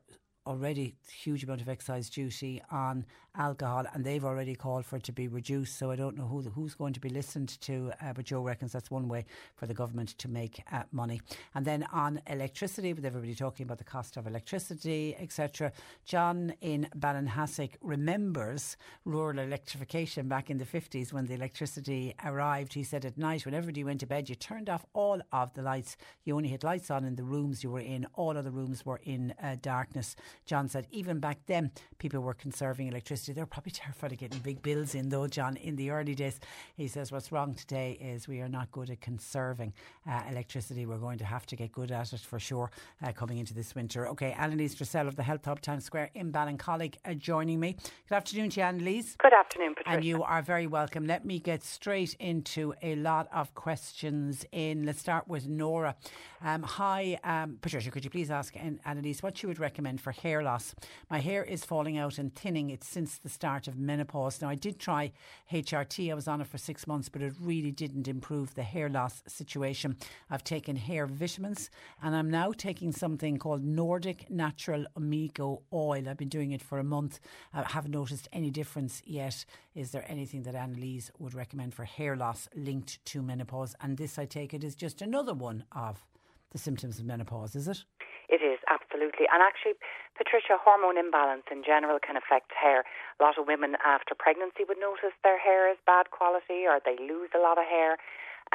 already huge amount of excise duty on alcohol, and they've already called for it to be reduced. So I don't know who the, who's going to be listened to, uh, but Joe reckons that's one way for the government to make uh, money. And then on electricity, with everybody talking about the cost of electricity, etc. John in Ballinhassig remembers rural electrification back in the 50s when the electricity arrived. He said at night, when everybody went to bed, you turned off all of the lights. You only had lights on in the rooms you were in. All other rooms were in uh, darkness. John said even back then people were conserving electricity. They were probably terrified of getting big bills in though, John, in the early days. He says what's wrong today is we are not good at conserving uh, electricity. We're going to have to get good at it for sure uh, coming into this winter. Okay, Annalise Dressel of the Health Hub Times Square in Ballincollig uh, joining me. Good afternoon to you, Annalise. Good afternoon, Patricia. And you are very welcome. Let me get straight into a lot of questions in. Let's start with Nora. Um, hi, um, Patricia, could you please ask Annalise what you would recommend for hair loss. My hair is falling out and thinning. It's since the start of menopause. Now, I did try HRT. I was on it for six months, but it really didn't improve the hair loss situation. I've taken hair vitamins and I'm now taking something called Nordic Natural Omega Oil. I've been doing it for a month. I haven't noticed any difference yet. Is there anything that Annalise would recommend for hair loss linked to menopause? And this, I take it, is just another one of the symptoms of menopause, is it? It is, absolutely. And actually, Patricia, hormone imbalance in general can affect hair. A lot of women after pregnancy would notice their hair is bad quality or they lose a lot of hair.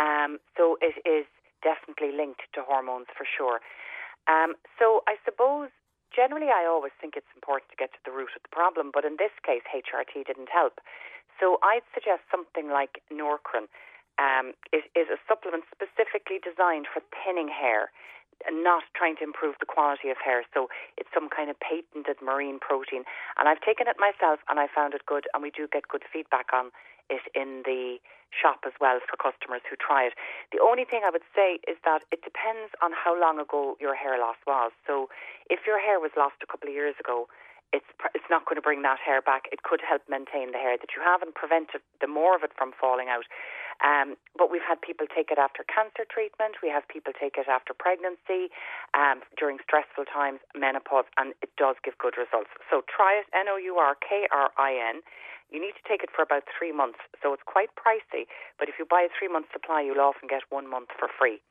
Um, so it is definitely linked to hormones for sure. Um, so I suppose generally I always think it's important to get to the root of the problem, but in this case, HRT didn't help. So I'd suggest something like Nourkrin. Um, is, is a supplement specifically designed for thinning hair not trying to improve the quality of hair. So it's some kind of patented marine protein. And I've taken it myself and I found it good. And we do get good feedback on it in the shop as well for customers who try it. The only thing I would say is that it depends on how long ago your hair loss was. So if your hair was lost a couple of years ago, it's it's not going to bring that hair back. It could help maintain the hair that you have and prevent it, the more of it from falling out. Um, but we've had people take it after cancer treatment. We have people take it after pregnancy, um, during stressful times, menopause, and it does give good results. So try it. N O U R K R I N. You need to take it for about three months, so it's quite pricey. But if you buy a three month supply, you'll often get one month for free.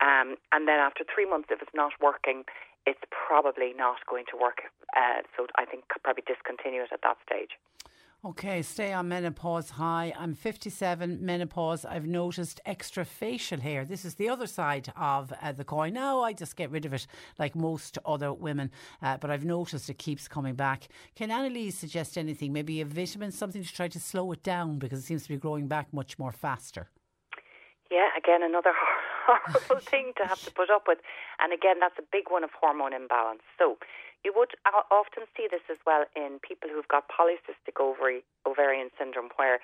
Um, and then after three months, if it's not working, it's probably not going to work. Uh, so I think probably discontinue it at that stage. Okay, stay on menopause high. I'm 57, menopause. I've noticed extra facial hair. This is the other side of uh, the coin. Now I just get rid of it like most other women, uh, but I've noticed it keeps coming back. Can Annalise suggest anything? Maybe a vitamin, something to try to slow it down because it seems to be growing back much more faster. Yeah, again, another horrible thing to have to put up with. And again, that's a big one of hormone imbalance. So you would often see this as well in people who've got polycystic ovary, ovarian syndrome, where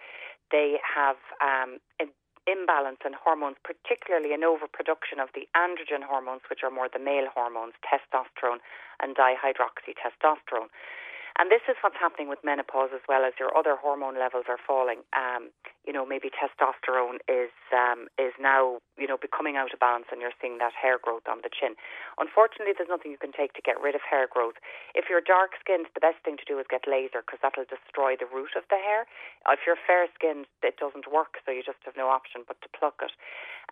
they have um, an imbalance in hormones, particularly an overproduction of the androgen hormones, which are more the male hormones, testosterone and dihydroxytestosterone. And this is what's happening with menopause as well as your other hormone levels are falling. Um, you know, maybe testosterone is um, is now you know becoming out of balance, and you're seeing that hair growth on the chin. Unfortunately, there's nothing you can take to get rid of hair growth. If you're dark skinned, the best thing to do is get laser because that'll destroy the root of the hair. If you're fair skinned, it doesn't work, so you just have no option but to pluck it.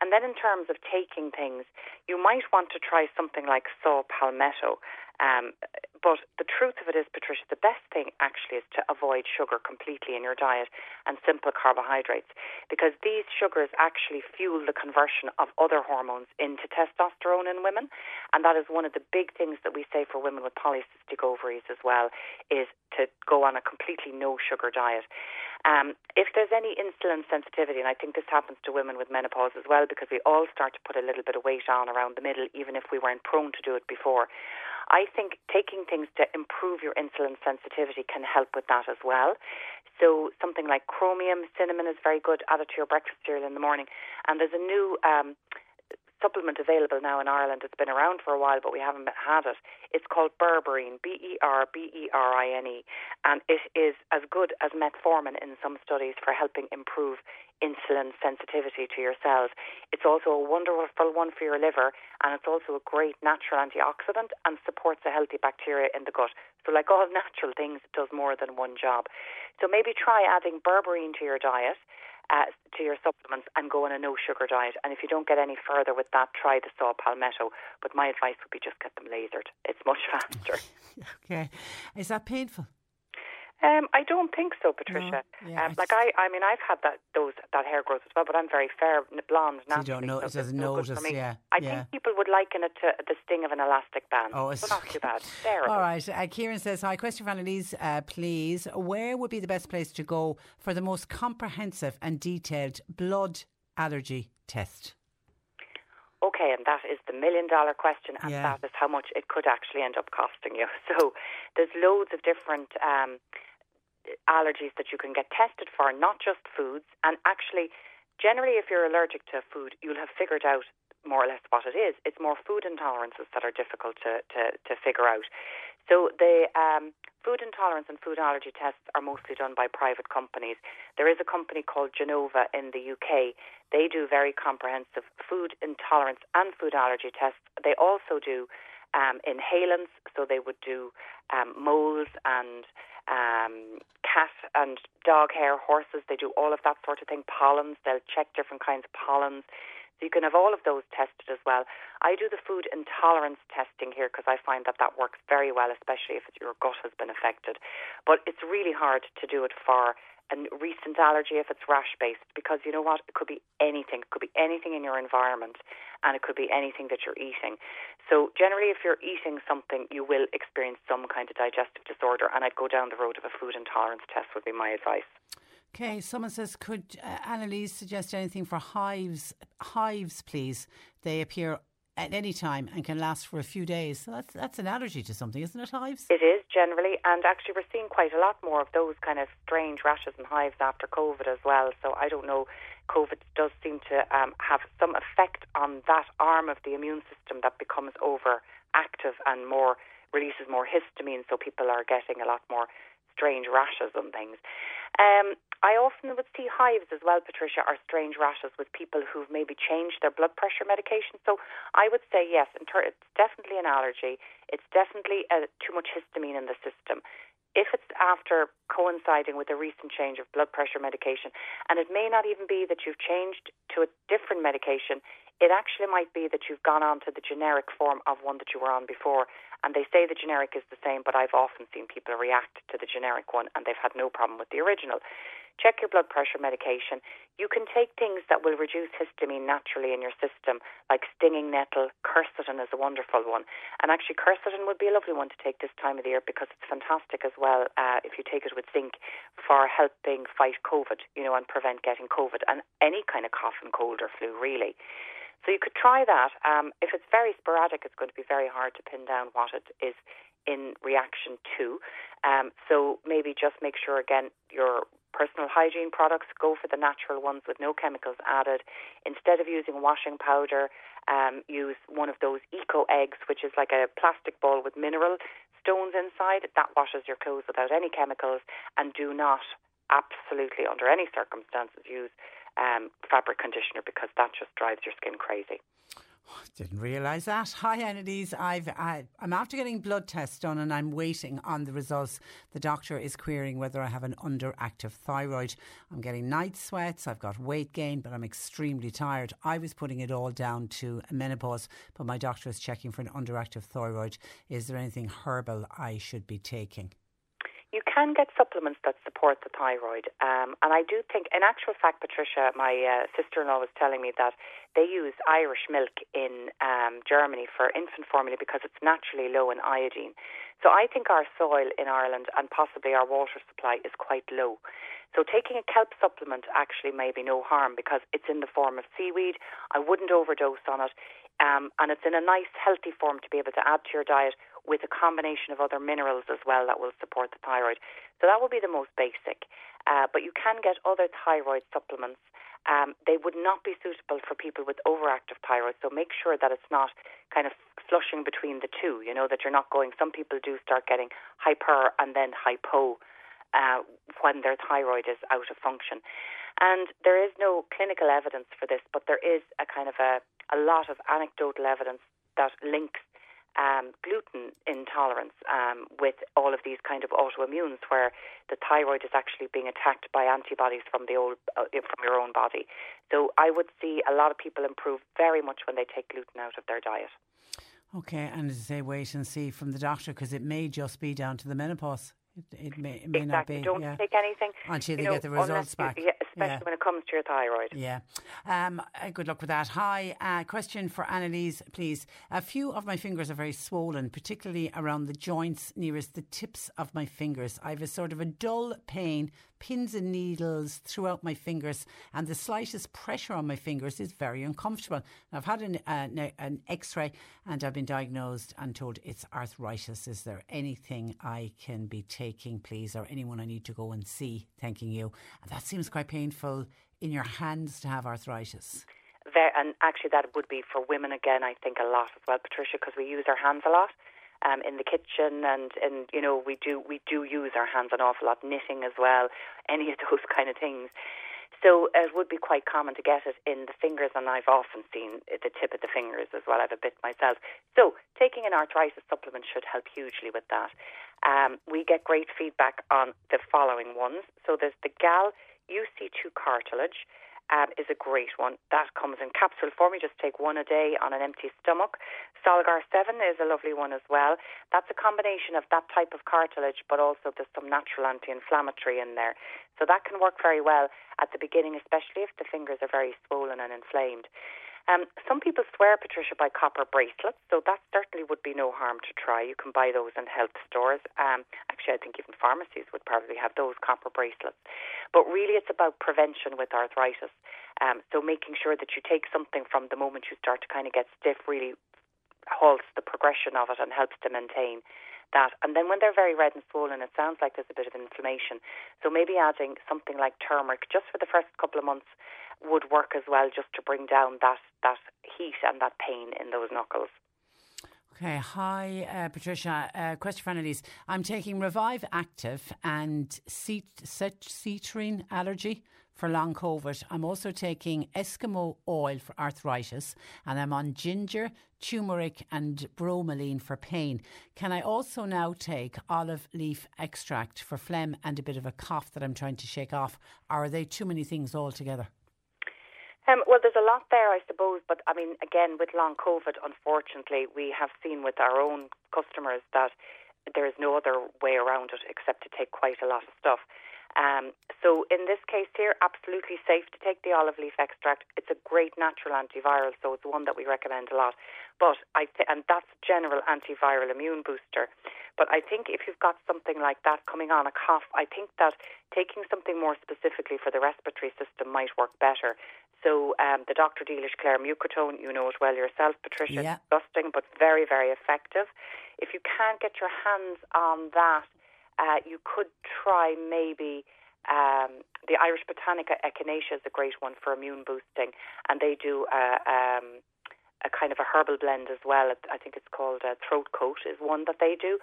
And then in terms of taking things, you might want to try something like saw palmetto. Um, but the truth of it is, Patricia, the best thing actually is to avoid sugar completely in your diet and simple carbohydrates because these sugars actually fuel the conversion of other hormones into testosterone in women. And that is one of the big things that we say for women with polycystic ovaries as well is to go on a completely no sugar diet. Um, if there's any insulin sensitivity, and I think this happens to women with menopause as well, because we all start to put a little bit of weight on around the middle, even if we weren't prone to do it before. I think taking things to improve your insulin sensitivity can help with that as well. So something like chromium, cinnamon is very good. Add it to your breakfast cereal in the morning. And there's a new um, supplement available now in Ireland. It's been around for a while, but we haven't had it. It's called berberine, B E R B E R I N E, and it is as good as metformin in some studies for helping improve insulin sensitivity to your cells. It's also a wonderful one for your liver, and it's also a great natural antioxidant and supports a healthy bacteria in the gut. So, like all natural things, it does more than one job. So, maybe try adding berberine to your diet uh, to your supplements and go on a no sugar diet. And if you don't get any further with that, try the saw palmetto. But my advice would be just get them lasered. It's much faster. okay. Is that painful? Um, I don't think so, Patricia. No, yeah, um, like I, I mean, I've had that those that hair growth as well, but I'm very fair, blonde. So you don't know, so it doesn't no notice, yeah. I yeah. think people would liken it to the sting of an elastic band. Oh, it's not too bad. Terrible. All right. Uh, Kieran says, "Hi, question for Annalise, uh, please. Where would be the best place to go for the most comprehensive and detailed blood allergy test?" Okay, and that is the million dollar question, and Yeah. that is how much it could actually end up costing you. So there's loads of different um, allergies that you can get tested for, not just foods. And actually, generally, if you're allergic to a food, you'll have figured out more or less what it is. It's more food intolerances that are difficult to, to, to figure out. So the um, food intolerance and food allergy tests are mostly done by private companies. There is a company called Genova in the UK. They do very comprehensive food intolerance and food allergy tests. They also do um, inhalants, so they would do um, moles and um, cat and dog hair, horses. They do all of that sort of thing. Pollens, they'll check different kinds of pollens. So you can have all of those tested as well. I do the food intolerance testing here because I find that that works very well, especially if your gut has been affected. But it's really hard to do it for a recent allergy if it's rash based because you know what? It could be anything. It could be anything in your environment and it could be anything that you're eating. So generally if you're eating something you will experience some kind of digestive disorder and I'd go down the road of a food intolerance test would be my advice. Okay, someone says, could uh, Annalise suggest anything for hives? Hives, please. They appear at any time and can last for a few days. So that's that's an allergy to something, isn't it? Hives. It is generally, and actually we're seeing quite a lot more of those kind of strange rashes and hives after COVID as well. So I don't know. COVID does seem to um, have some effect on that arm of the immune system that becomes overactive and more releases more histamine, so people are getting a lot more strange rashes and things. Um, I often would see hives as well, Patricia, or strange rashes with people who've maybe changed their blood pressure medication. So I would say yes, it's definitely an allergy. It's definitely uh, too much histamine in the system. If it's after coinciding with a recent change of blood pressure medication, and it may not even be that you've changed to a different medication, it actually might be that you've gone on to the generic form of one that you were on before. And they say the generic is the same, but I've often seen people react to the generic one and they've had no problem with the original. Check your blood pressure medication. You can take things that will reduce histamine naturally in your system, like stinging nettle. Quercetin is a wonderful one. And actually, quercetin would be a lovely one to take this time of the year because it's fantastic as well uh, if you take it with zinc for helping fight COVID, you know, and prevent getting COVID and any kind of cough and cold or flu, really. So you could try that. Um, if it's very sporadic, it's going to be very hard to pin down what it is in reaction to. Um, so maybe just make sure again your personal hygiene products go for the natural ones with no chemicals added. Instead of using washing powder, um, use one of those eco eggs, which is like a plastic ball with mineral stones inside. That washes your clothes without any chemicals, and do not absolutely under any circumstances use um, fabric conditioner because that just drives your skin crazy. Didn't realise that. Hi, Annalise. I've I, I'm after getting blood tests done, and I'm waiting on the results. The doctor is querying whether I have an underactive thyroid. I'm getting night sweats. I've got weight gain, but I'm extremely tired. I was putting it all down to menopause, but my doctor is checking for an underactive thyroid. Is there anything herbal I should be taking? You can get supplements that support the thyroid. Um, and I do think, in actual fact, Patricia, my uh, sister in law was telling me that they use Irish milk in um, Germany for infant formula because it's naturally low in iodine. So I think our soil in Ireland and possibly our water supply is quite low. So taking a kelp supplement actually may be no harm because it's in the form of seaweed. I wouldn't overdose on it. Um, and it's in a nice, healthy form to be able to add to your diet with a combination of other minerals as well that will support the thyroid. So that would be the most basic. Uh, but you can get other thyroid supplements. Um, they would not be suitable for people with overactive thyroid. So make sure that it's not kind of flushing between the two. You know that you're not going. Some people do start getting hyper and then hypo uh, when their thyroid is out of function. And there is no clinical evidence for this, but there is a kind of a, a lot of anecdotal evidence that links um, gluten intolerance um, with all of these kind of autoimmunes, where the thyroid is actually being attacked by antibodies from the old uh, from your own body. So I would see a lot of people improve very much when they take gluten out of their diet. Okay, and I say, wait and see from the doctor because it may just be down to the menopause. It, it may, it may exactly. not be. Don't yeah. take anything until they know, get the results back. Yeah, especially yeah. when it comes to your thyroid. Yeah. Um, uh, good luck with that. Hi, uh, question for Annalise, please. A few of my fingers are very swollen, particularly around the joints nearest the tips of my fingers. I have a sort of a dull pain, pins and needles throughout my fingers, and the slightest pressure on my fingers is very uncomfortable. I've had an, uh, an x ray and I've been diagnosed and told it's arthritis. Is there anything I can be taking, please, or anyone I need to go and see? Thanking you. And that seems quite painful in your hands to have arthritis. And actually, that would be for women again, I think, a lot as well, Patricia, because we use our hands a lot. Um, in the kitchen, and and you know we do we do use our hands an awful lot, knitting as well, any of those kind of things. So it would be quite common to get it in the fingers, and I've often seen the tip of the fingers as well. I have a bit myself. So taking an arthritis supplement should help hugely with that. Um, we get great feedback on the following ones. So there's the GAL UC2 cartilage. Um, is a great one. That comes in capsule form. You just take one a day on an empty stomach. Solgar 7 is a lovely one as well. That's a combination of that type of cartilage, but also there's some natural anti inflammatory in there. So that can work very well at the beginning, especially if the fingers are very swollen and inflamed. Um, some people swear, Patricia, by copper bracelets, so that certainly would be no harm to try. You can buy those in health stores. Um, actually, I think even pharmacies would probably have those copper bracelets. But really, it's about prevention with arthritis. Um, so making sure that you take something from the moment you start to kind of get stiff really halts the progression of it and helps to maintain that. And then when they're very red and swollen, it sounds like there's a bit of inflammation. So maybe adding something like turmeric just for the first couple of months would work as well, just to bring down that that heat and that pain in those knuckles. Okay, hi uh, Patricia. Uh, question for Annalise. I'm taking Revive Active and Cetrine allergy for long COVID. I'm also taking Eskimo oil for arthritis, and I'm on ginger, turmeric, and bromelain for pain. Can I also now take olive leaf extract for phlegm and a bit of a cough that I'm trying to shake off? Are they too many things altogether? Um, well, there's a lot there, I suppose. But I mean, again, with long COVID, unfortunately, we have seen with our own customers that there is no other way around it except to take quite a lot of stuff. Um, so in this case here, absolutely safe to take the olive leaf extract. It's a great natural antiviral, so it's one that we recommend a lot. But I th- and that's general antiviral immune booster. But I think if you've got something like that coming on, a cough, I think that taking something more specifically for the respiratory system might work better. So um, the Dr. Dealish Clare Mucotone, you know it well yourself, Patricia. Yeah. Disgusting, but very, very effective. If you can't get your hands on that, uh, you could try maybe um, the Irish Botanica Echinacea is a great one for immune boosting, and they do a, um, a kind of a herbal blend as well. I think it's called a throat coat is one that they do.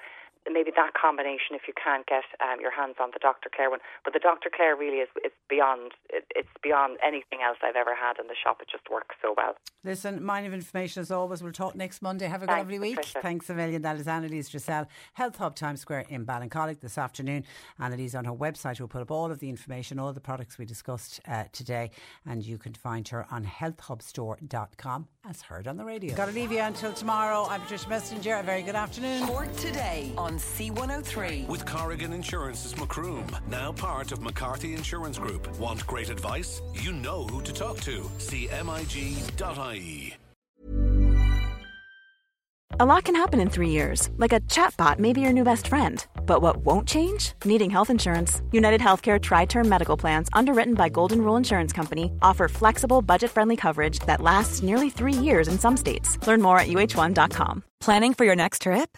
Maybe that combination if you can't get um, your hands on the Dr. Clare one. But the Dr. Clare really is it's beyond it, it's beyond anything else I've ever had in the shop. It just works so well. Listen, mine of information as always. We'll talk next Monday. Have a Thanks, lovely week. Patricia. Thanks a million. That is Annalise Dressel, Health Hub Times Square in Ballincollig this afternoon. Annalise on her website will put up all of the information, all the products we discussed uh, today, and you can find her on healthhubstore.com as heard on the radio. Got to leave you until tomorrow. I'm Patricia Messenger. A very good afternoon. Cork today on C103. With Corrigan Insurance's Macroom, now part of McCarthy Insurance Group. Want great advice? You know who to talk to. CMIG.ie. A lot can happen in three years, like a chatbot may be your new best friend. But what won't change? Needing health insurance. United Healthcare Tri Term Medical Plans, underwritten by Golden Rule Insurance Company, offer flexible, budget friendly coverage that lasts nearly three years in some states. Learn more at uh1.com. Planning for your next trip?